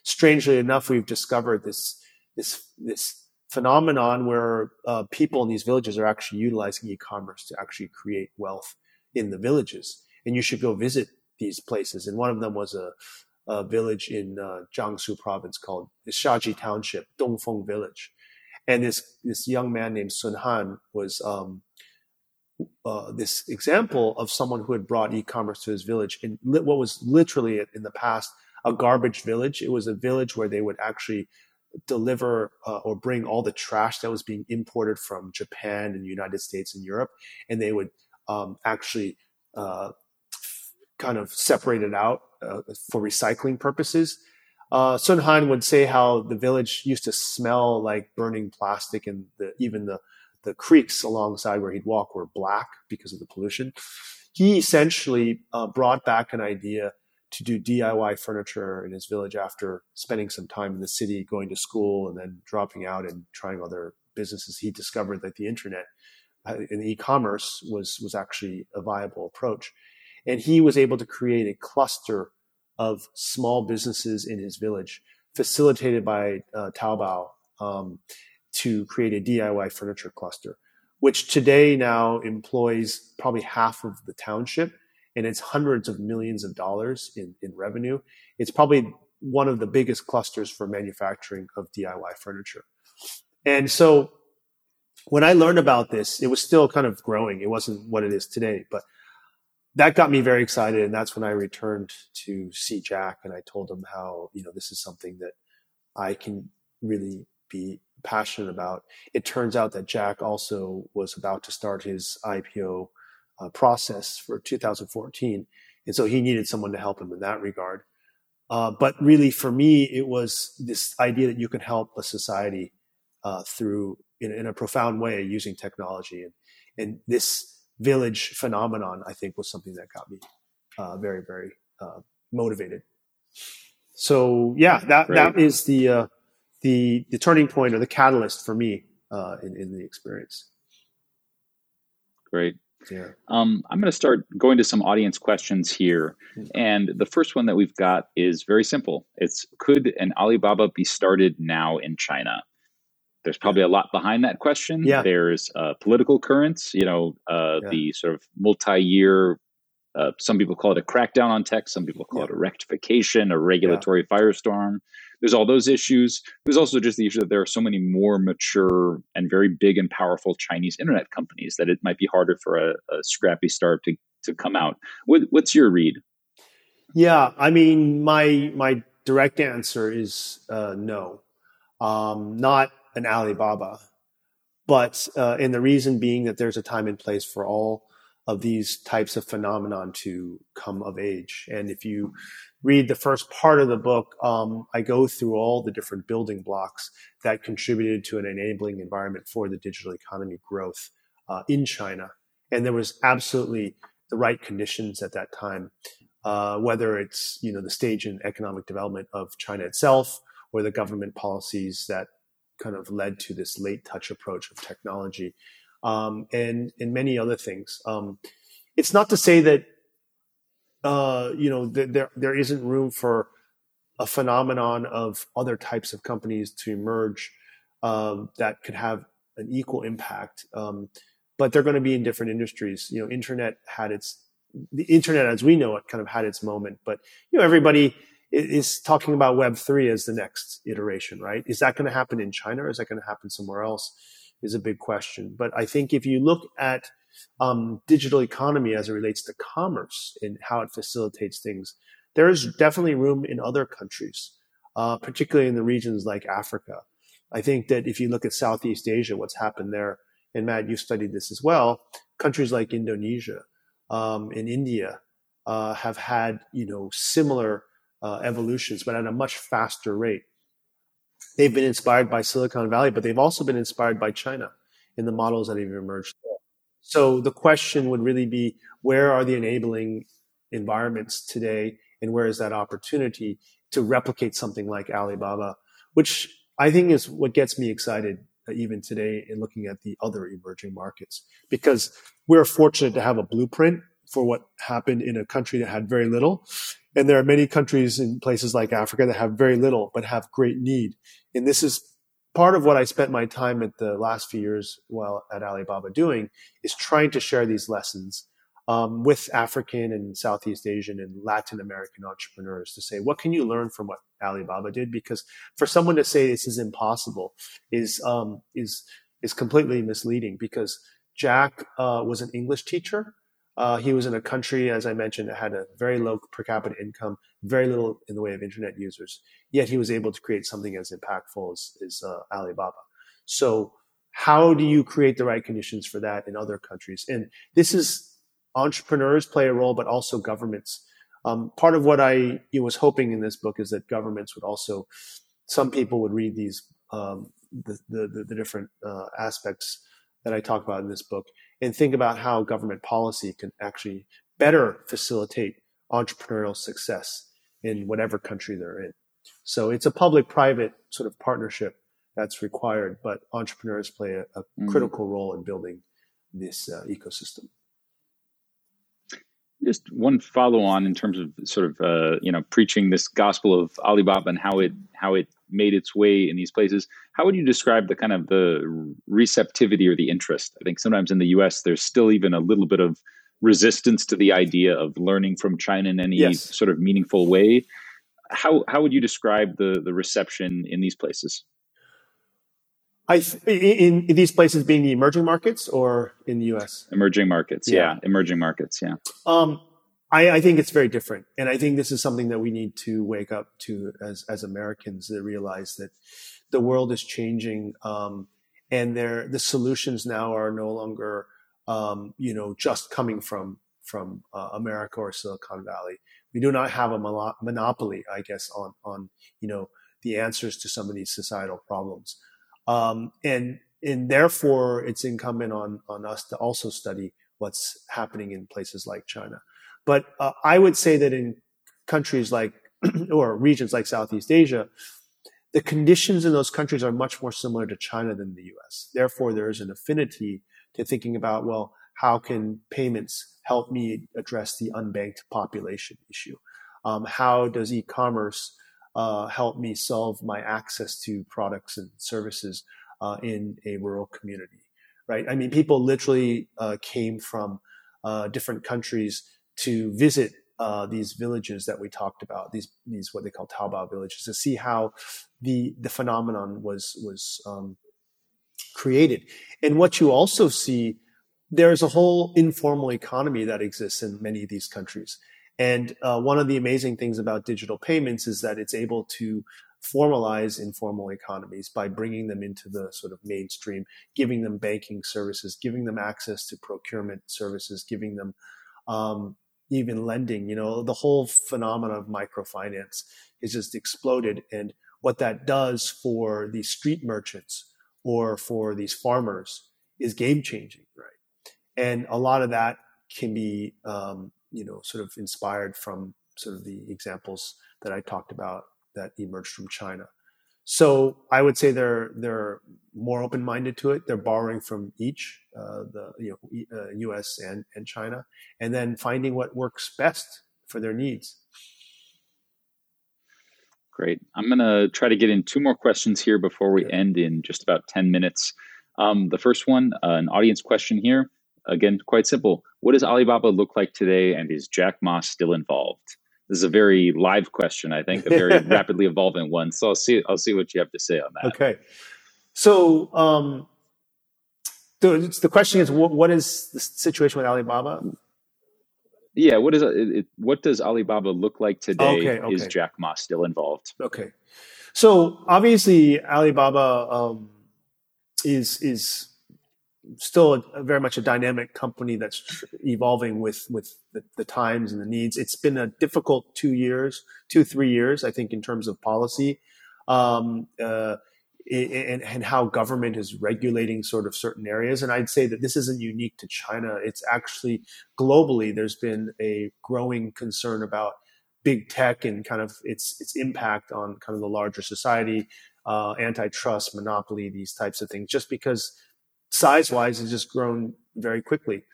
[SPEAKER 3] strangely enough, we've discovered this, this, this phenomenon where uh, people in these villages are actually utilizing e-commerce to actually create wealth in the villages. And you should go visit these places. And one of them was a, a village in uh, Jiangsu province called Shaji Township, Dongfeng Village. And this, this young man named Sun Han was um, uh, this example of someone who had brought e-commerce to his village in li- what was literally in the past a garbage village. It was a village where they would actually deliver uh, or bring all the trash that was being imported from Japan and the United States and Europe, and they would um, actually uh, kind of separate it out uh, for recycling purposes. Uh, Sun would say how the village used to smell like burning plastic, and the, even the the creeks alongside where he'd walk were black because of the pollution. He essentially uh, brought back an idea to do DIY furniture in his village after spending some time in the city, going to school, and then dropping out and trying other businesses. He discovered that the internet uh, and e-commerce was was actually a viable approach, and he was able to create a cluster of small businesses in his village, facilitated by uh, Taobao, um, to create a DIY furniture cluster, which today now employs probably half of the township and it's hundreds of millions of dollars in, in revenue. It's probably one of the biggest clusters for manufacturing of DIY furniture. And so when I learned about this, it was still kind of growing. It wasn't what it is today, but that got me very excited. And that's when I returned to see Jack and I told him how, you know, this is something that I can really be passionate about. It turns out that Jack also was about to start his IPO uh, process for 2014. And so he needed someone to help him in that regard. Uh, but really, for me, it was this idea that you can help a society uh, through, in, in, a profound way, using technology. And, and this village phenomenon, I think, was something that got me uh, very, very uh, motivated. So, yeah, that, that is the, uh, the, the turning point or the catalyst for me in, in the experience.
[SPEAKER 2] Great. Yeah. Um, I'm going to start going to some audience questions here. Mm-hmm. And the first one that we've got is very simple. It's could an Alibaba be started now in China? There's probably a lot behind that question.
[SPEAKER 3] Yeah.
[SPEAKER 2] There's uh, political currents, you know, uh, yeah. the sort of multi year, uh, some people call it a crackdown on tech, some people call yeah. it a rectification, a regulatory yeah. firestorm there's all those issues. There's also just the issue that there are so many more mature and very big and powerful Chinese internet companies that it might be harder for a, a scrappy startup to, to come out. What, what's your read?
[SPEAKER 3] Yeah, I mean, my my direct answer is uh, no, um, not an Alibaba, but uh, and the reason being that there's a time and place for all of these types of phenomenon to come of age. And if you read the first part of the book, um, I go through all the different building blocks that contributed to an enabling environment for the digital economy growth uh, in China. And there was absolutely the right conditions at that time, uh, whether it's you know the stage in economic development of China itself or the government policies that kind of led to this late touch approach of technology, um, and and many other things. Um, it's not to say that uh, you know, th- there there isn't room for a phenomenon of other types of companies to emerge um, that could have an equal impact. Um, but they're going to be in different industries. You know, internet had its the internet as we know it kind of had its moment, but you know, everybody is talking about Web three as the next iteration, right? Is that going to happen in China or is that going to happen somewhere else? Is a big question. But I think if you look at um, digital economy as it relates to commerce and how it facilitates things. There is definitely room in other countries, uh, particularly in the regions like Africa. I think that if you look at Southeast Asia, what's happened there, and Matt, you studied this as well, countries like Indonesia um, and India uh, have had you know similar uh, evolutions, but at a much faster rate. They've been inspired by Silicon Valley, but they've also been inspired by China in the models that have emerged so the question would really be where are the enabling environments today and where is that opportunity to replicate something like Alibaba, which I think is what gets me excited uh, even today in looking at the other emerging markets because we're fortunate to have a blueprint for what happened in a country that had very little. And there are many countries in places like Africa that have very little but have great need. And this is part of what I spent my time at the last few years while at Alibaba doing is trying to share these lessons um, with African and Southeast Asian and Latin American entrepreneurs to say, what can you learn from what Alibaba did? Because for someone to say this is impossible is um, is is completely misleading. Because Jack uh, was an English teacher. Uh, he was in a country, as I mentioned, that had a very low per capita income, very little in the way of internet users. Yet he was able to create something as impactful as, as uh, Alibaba. So, how do you create the right conditions for that in other countries? And this is entrepreneurs play a role, but also governments. Um, part of what I was hoping in this book is that governments would also, some people would read these um, the, the, the different uh, aspects that I talk about in this book and think about how government policy can actually better facilitate entrepreneurial success in whatever country they're in. So it's a public private sort of partnership that's required, but entrepreneurs play a, a mm-hmm. critical role in building this uh, ecosystem.
[SPEAKER 2] Just one follow on in terms of sort of uh, you know preaching this gospel of Alibaba and how it how it made its way in these places. How would you describe the kind of the receptivity or the interest? I think sometimes in the U.S. there's still even a little bit of resistance to the idea of learning from China in any yes. sort of meaningful way. How how would you describe the the reception in these places?
[SPEAKER 3] I in, in, these places being the emerging markets or in the U.S.
[SPEAKER 2] Emerging markets, yeah, yeah. emerging markets, yeah. Um,
[SPEAKER 3] I, I, think it's very different, and I think this is something that we need to wake up to as as Americans that realize that the world is changing, um, and there the solutions now are no longer, um, you know, just coming from from uh, America or Silicon Valley. We do not have a monopoly, I guess, on on you know the answers to some of these societal problems. Um, and and therefore, it's incumbent on on us to also study what's happening in places like China. But uh, I would say that in countries like or regions like Southeast Asia, the conditions in those countries are much more similar to China than the U.S. Therefore, there is an affinity to thinking about well, how can payments help me address the unbanked population issue? Um, how does e-commerce uh, help me solve my access to products and services uh, in a rural community, right? I mean, people literally uh, came from uh, different countries to visit uh, these villages that we talked about, these these what they call Taobao villages, to see how the the phenomenon was was um, created. And what you also see, there's a whole informal economy that exists in many of these countries. And uh, one of the amazing things about digital payments is that it's able to formalize informal economies by bringing them into the sort of mainstream, giving them banking services, giving them access to procurement services, giving them um, even lending. You know, the whole phenomenon of microfinance has just exploded. And what that does for these street merchants or for these farmers is game changing, right? And a lot of that can be um, you know, sort of inspired from sort of the examples that I talked about that emerged from China. So I would say they're they're more open minded to it. They're borrowing from each uh, the you know uh, U.S. and and China, and then finding what works best for their needs.
[SPEAKER 2] Great. I'm going to try to get in two more questions here before we end in just about 10 minutes. Um, the first one, uh, an audience question here again, quite simple. What does Alibaba look like today, and is Jack Ma still involved? This is a very live question, I think, a very rapidly evolving one. So I'll see. I'll see what you have to say on that.
[SPEAKER 3] Okay. So um, the, the question is, what, what is the situation with Alibaba?
[SPEAKER 2] Yeah. What is it, what does Alibaba look like today? Okay, okay. Is Jack Ma still involved?
[SPEAKER 3] Okay. So obviously, Alibaba um, is is still a, a very much a dynamic company that's tr- evolving with with the, the, times and the needs. It's been a difficult two years, two three years, I think, in terms of policy, um, uh, and, and how government is regulating sort of certain areas. And I'd say that this isn't unique to China. It's actually globally there's been a growing concern about big tech and kind of its its impact on kind of the larger society, uh, antitrust, monopoly, these types of things. Just because size wise has just grown very quickly.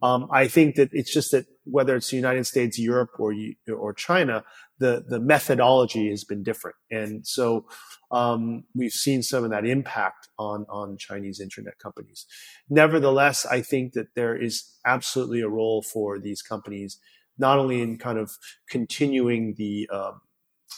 [SPEAKER 3] Um, I think that it's just that whether it's the United States, Europe, or or China, the the methodology has been different, and so um, we've seen some of that impact on on Chinese internet companies. Nevertheless, I think that there is absolutely a role for these companies, not only in kind of continuing the uh,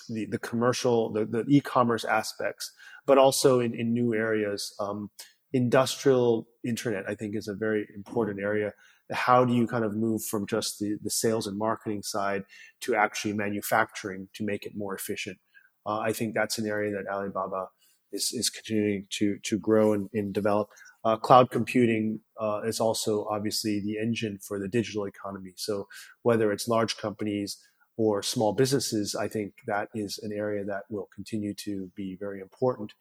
[SPEAKER 3] the, the commercial, the, the e-commerce aspects, but also in, in new areas. Um, industrial internet, I think, is a very important area how do you kind of move from just the, the sales and marketing side to actually manufacturing to make it more efficient? Uh, I think that's an area that Alibaba is, is continuing to, to grow and, and develop. Uh, cloud computing uh, is also obviously the engine for the digital economy. So whether it's large companies or small businesses, I think that is an area that will continue to be very important.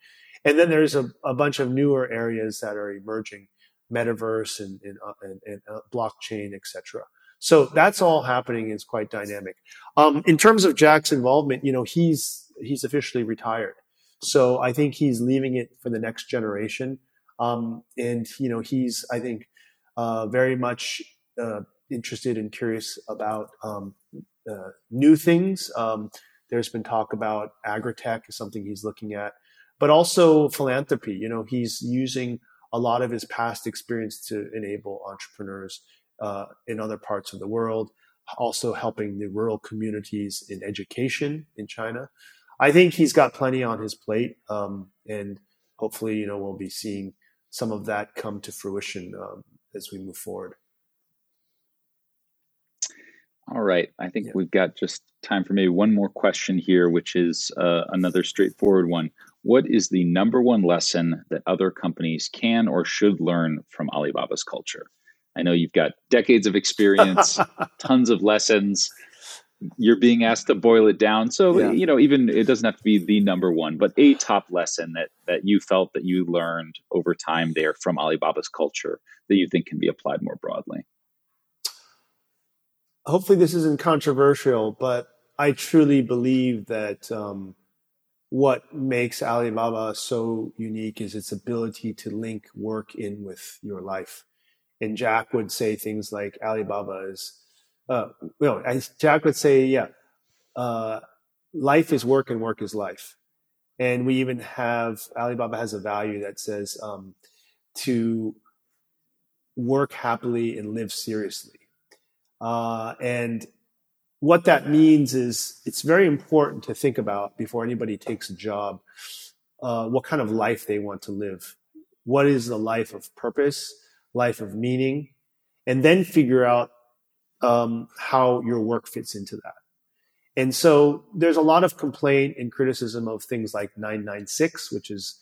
[SPEAKER 3] And then there's a, a bunch of newer areas that are emerging, metaverse and, and, uh, and, and uh, blockchain, etc. So that's all happening. It's quite dynamic. Um, in terms of Jack's involvement, you know, he's he's officially retired, so I think he's leaving it for the next generation. Um, and you know, he's I think uh, very much uh, interested and curious about um, uh, new things. Um, there's been talk about agritech is something he's looking at, but also philanthropy. You know, he's using a lot of his past experience to enable entrepreneurs uh, in other parts of the world, also helping the rural communities in education in China. I think he's got plenty on his plate, um, and hopefully, you know, we'll be seeing some of that come to fruition um, as we move forward.
[SPEAKER 2] All right. I think yeah. we've got just time for maybe one more question here, which is uh, another straightforward one. What is the number one lesson that other companies can or should learn from Alibaba's culture? I know you've got decades of experience, tons of lessons. You're being asked to boil it down. So, yeah. you know, even it doesn't have to be the number one, but a top lesson that that you felt that you learned over time there from Alibaba's culture that you think can be applied more broadly
[SPEAKER 3] hopefully this isn't controversial, but I truly believe that um, what makes Alibaba so unique is its ability to link work in with your life. And Jack would say things like Alibaba is, uh, you know, Jack would say, yeah, uh, life is work and work is life. And we even have Alibaba has a value that says um, to work happily and live seriously. Uh, and what that means is it's very important to think about before anybody takes a job uh, what kind of life they want to live. What is the life of purpose, life of meaning, and then figure out um, how your work fits into that. And so there's a lot of complaint and criticism of things like 996, which is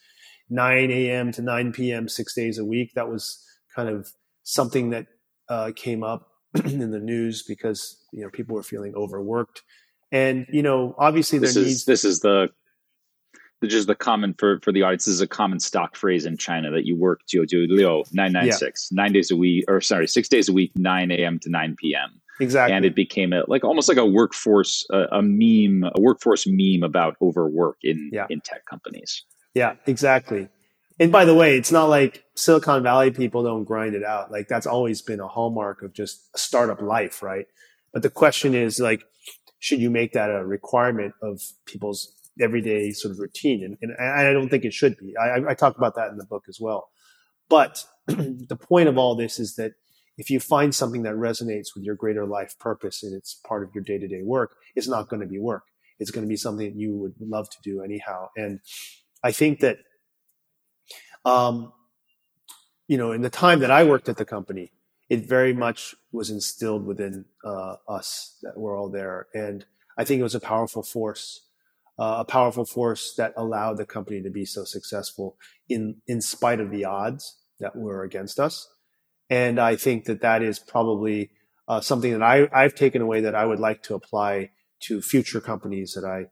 [SPEAKER 3] 9 a.m. to 9 p.m., six days a week. That was kind of something that uh, came up in the news because you know people were feeling overworked, and you know obviously
[SPEAKER 2] this
[SPEAKER 3] there
[SPEAKER 2] is
[SPEAKER 3] needs
[SPEAKER 2] this is the just the common for for the audience. This is a common stock phrase in China that you work jiu liu nine nine six nine days a week or sorry six days a week nine a.m. to nine p.m.
[SPEAKER 3] Exactly,
[SPEAKER 2] and it became a like almost like a workforce a, a meme a workforce meme about overwork in yeah. in tech companies.
[SPEAKER 3] Yeah, exactly. And by the way, it's not like Silicon Valley people don't grind it out. Like that's always been a hallmark of just startup life, right? But the question is like, should you make that a requirement of people's everyday sort of routine? And, and I don't think it should be. I, I talk about that in the book as well. But the point of all this is that if you find something that resonates with your greater life purpose and it's part of your day to day work, it's not going to be work. It's going to be something that you would love to do anyhow. And I think that um, you know, in the time that I worked at the company, it very much was instilled within uh, us that we're all there, and I think it was a powerful force, uh, a powerful force that allowed the company to be so successful in in spite of the odds that were against us. And I think that that is probably uh, something that I, I've taken away that I would like to apply to future companies that I,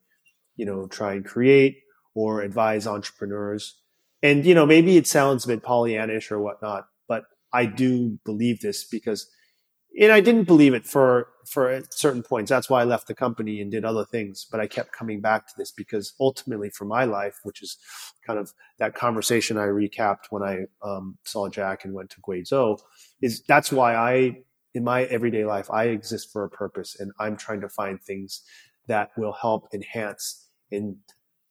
[SPEAKER 3] you know, try and create or advise entrepreneurs and, you know, maybe it sounds a bit Pollyannish or whatnot, but I do believe this because, and I didn't believe it for, for certain points. That's why I left the company and did other things. But I kept coming back to this because ultimately for my life, which is kind of that conversation I recapped when I um, saw Jack and went to Guizhou, is that's why I, in my everyday life, I exist for a purpose and I'm trying to find things that will help enhance and,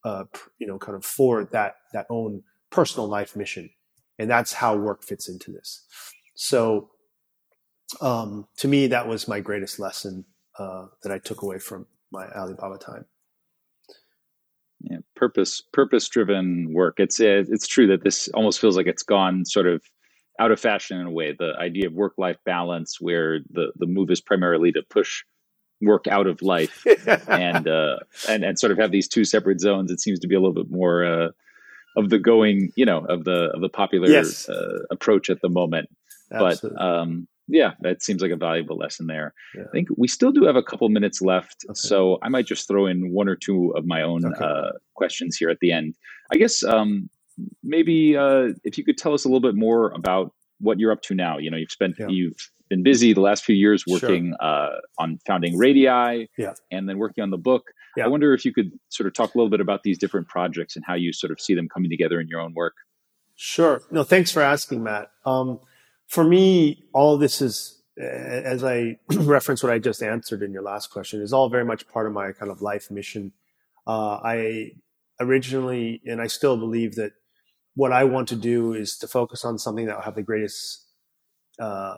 [SPEAKER 3] uh, you know, kind of forward that, that own personal life mission. And that's how work fits into this. So, um, to me, that was my greatest lesson uh, that I took away from my Alibaba time.
[SPEAKER 2] Yeah, purpose purpose driven work. It's it's true that this almost feels like it's gone sort of out of fashion in a way. The idea of work life balance, where the the move is primarily to push work out of life and uh, and and sort of have these two separate zones. It seems to be a little bit more uh, of the going, you know, of the of the popular yes. uh, approach at the moment. Absolutely. But um, yeah, that seems like a valuable lesson there. Yeah. I think we still do have a couple minutes left, okay. so I might just throw in one or two of my own okay. uh, questions here at the end. I guess um, maybe uh, if you could tell us a little bit more about what you're up to now. You know, you've spent yeah. you've been busy the last few years working sure. uh, on founding Radii,
[SPEAKER 3] yeah.
[SPEAKER 2] and then working on the book. Yeah. I wonder if you could sort of talk a little bit about these different projects and how you sort of see them coming together in your own work.
[SPEAKER 3] Sure. No, thanks for asking, Matt. Um, for me, all this is, as I reference what I just answered in your last question, is all very much part of my kind of life mission. Uh, I originally, and I still believe that what I want to do is to focus on something that will have the greatest uh,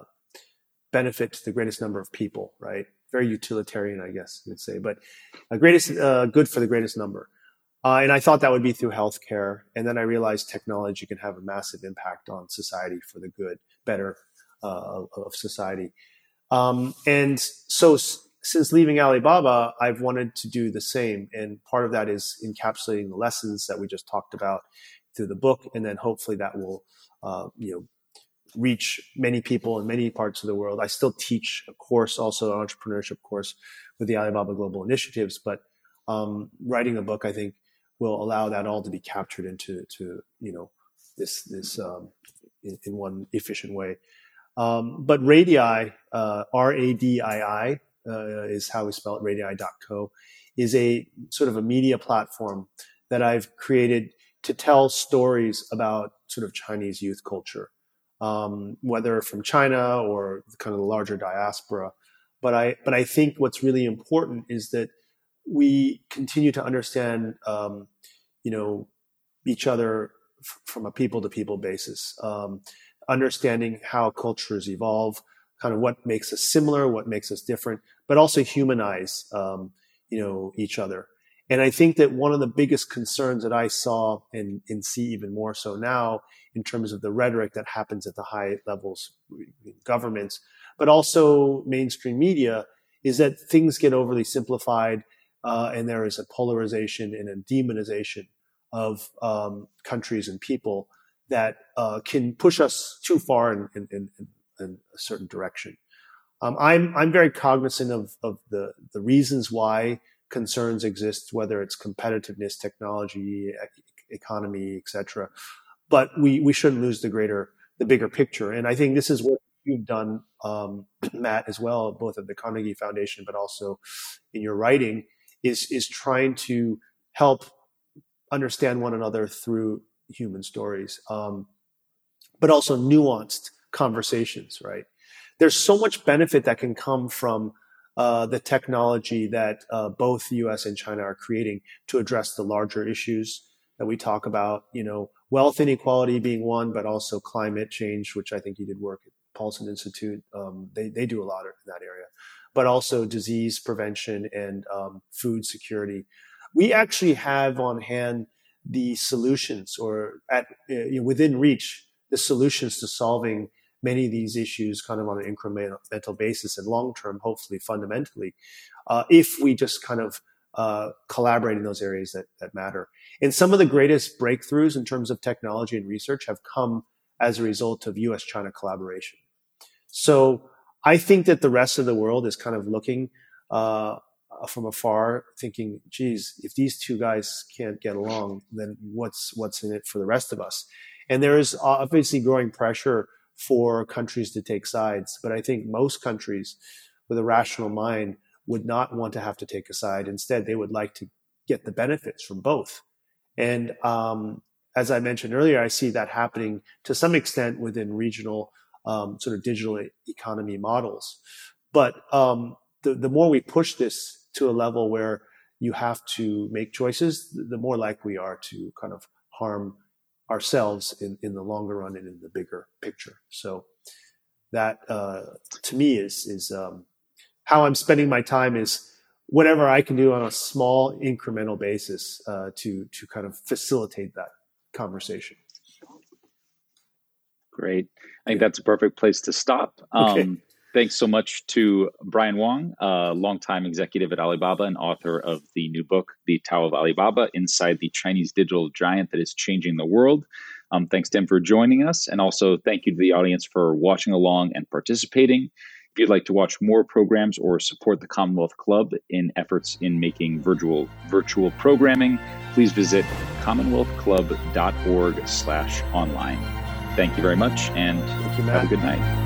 [SPEAKER 3] benefit to the greatest number of people, right? Very utilitarian, I guess you would say, but a greatest uh, good for the greatest number. Uh, and I thought that would be through healthcare. And then I realized technology can have a massive impact on society for the good, better uh, of society. Um, and so s- since leaving Alibaba, I've wanted to do the same. And part of that is encapsulating the lessons that we just talked about through the book. And then hopefully that will, uh, you know, reach many people in many parts of the world. I still teach a course, also an entrepreneurship course with the Alibaba Global Initiatives, but um, writing a book, I think, will allow that all to be captured into to you know this this um, in, in, one efficient way. Um, but Radii, uh, R A D I I, uh, is how we spell it. Radii.co is a sort of a media platform that I've created to tell stories about sort of Chinese youth culture, um, whether from China or kind of the larger diaspora. But I but I think what's really important is that we continue to understand, um, you know, each other f- from a people to people basis, um, understanding how cultures evolve, kind of what makes us similar, what makes us different, but also humanize, um, you know, each other. And I think that one of the biggest concerns that I saw and, and see even more so now in terms of the rhetoric that happens at the high levels, governments, but also mainstream media, is that things get overly simplified uh, and there is a polarization and a demonization of um, countries and people that uh, can push us too far in, in, in, in a certain direction. Um, I'm I'm very cognizant of of the the reasons why concerns exist, whether it's competitiveness, technology, economy, etc. But we we shouldn't lose the greater the bigger picture, and I think this is what you've done, um, Matt, as well, both at the Carnegie Foundation, but also in your writing, is is trying to help understand one another through human stories, um, but also nuanced conversations. Right? There's so much benefit that can come from uh, the technology that uh, both the U.S. and China are creating to address the larger issues that we talk about. You know, wealth inequality being one, but also climate change, which I think you did work at Paulson Institute. Um, they they do a lot in that area but also disease prevention and um, food security. We actually have on hand the solutions or at you know, within reach the solutions to solving many of these issues kind of on an incremental basis and long term, hopefully fundamentally, uh, if we just kind of uh, collaborate in those areas that, that matter. And some of the greatest breakthroughs in terms of technology and research have come as a result of US China collaboration. So I think that the rest of the world is kind of looking uh, from afar, thinking, "Geez, if these two guys can't get along, then what's what's in it for the rest of us?" And there is obviously growing pressure for countries to take sides, but I think most countries with a rational mind would not want to have to take a side. Instead, they would like to get the benefits from both. And um, as I mentioned earlier, I see that happening to some extent within regional um, sort of digital economy models. But um, the, the more we push this to a level where you have to make choices, the more likely we are to kind of harm ourselves in, in the longer run and in the bigger picture. So that uh, to me is is um, how I'm spending my time is whatever I can do on a small incremental basis uh, to to kind of facilitate that conversation.
[SPEAKER 2] Great. I think that's a perfect place to stop. Um, okay. Thanks so much to Brian Wong, a longtime executive at Alibaba and author of the new book, The Tao of Alibaba Inside the Chinese Digital Giant That is Changing the World. Um, thanks to him for joining us. And also, thank you to the audience for watching along and participating. If you'd like to watch more programs or support the Commonwealth Club in efforts in making virtual virtual programming, please visit commonwealthclub.org slash online. Thank you very much and you, have a good night.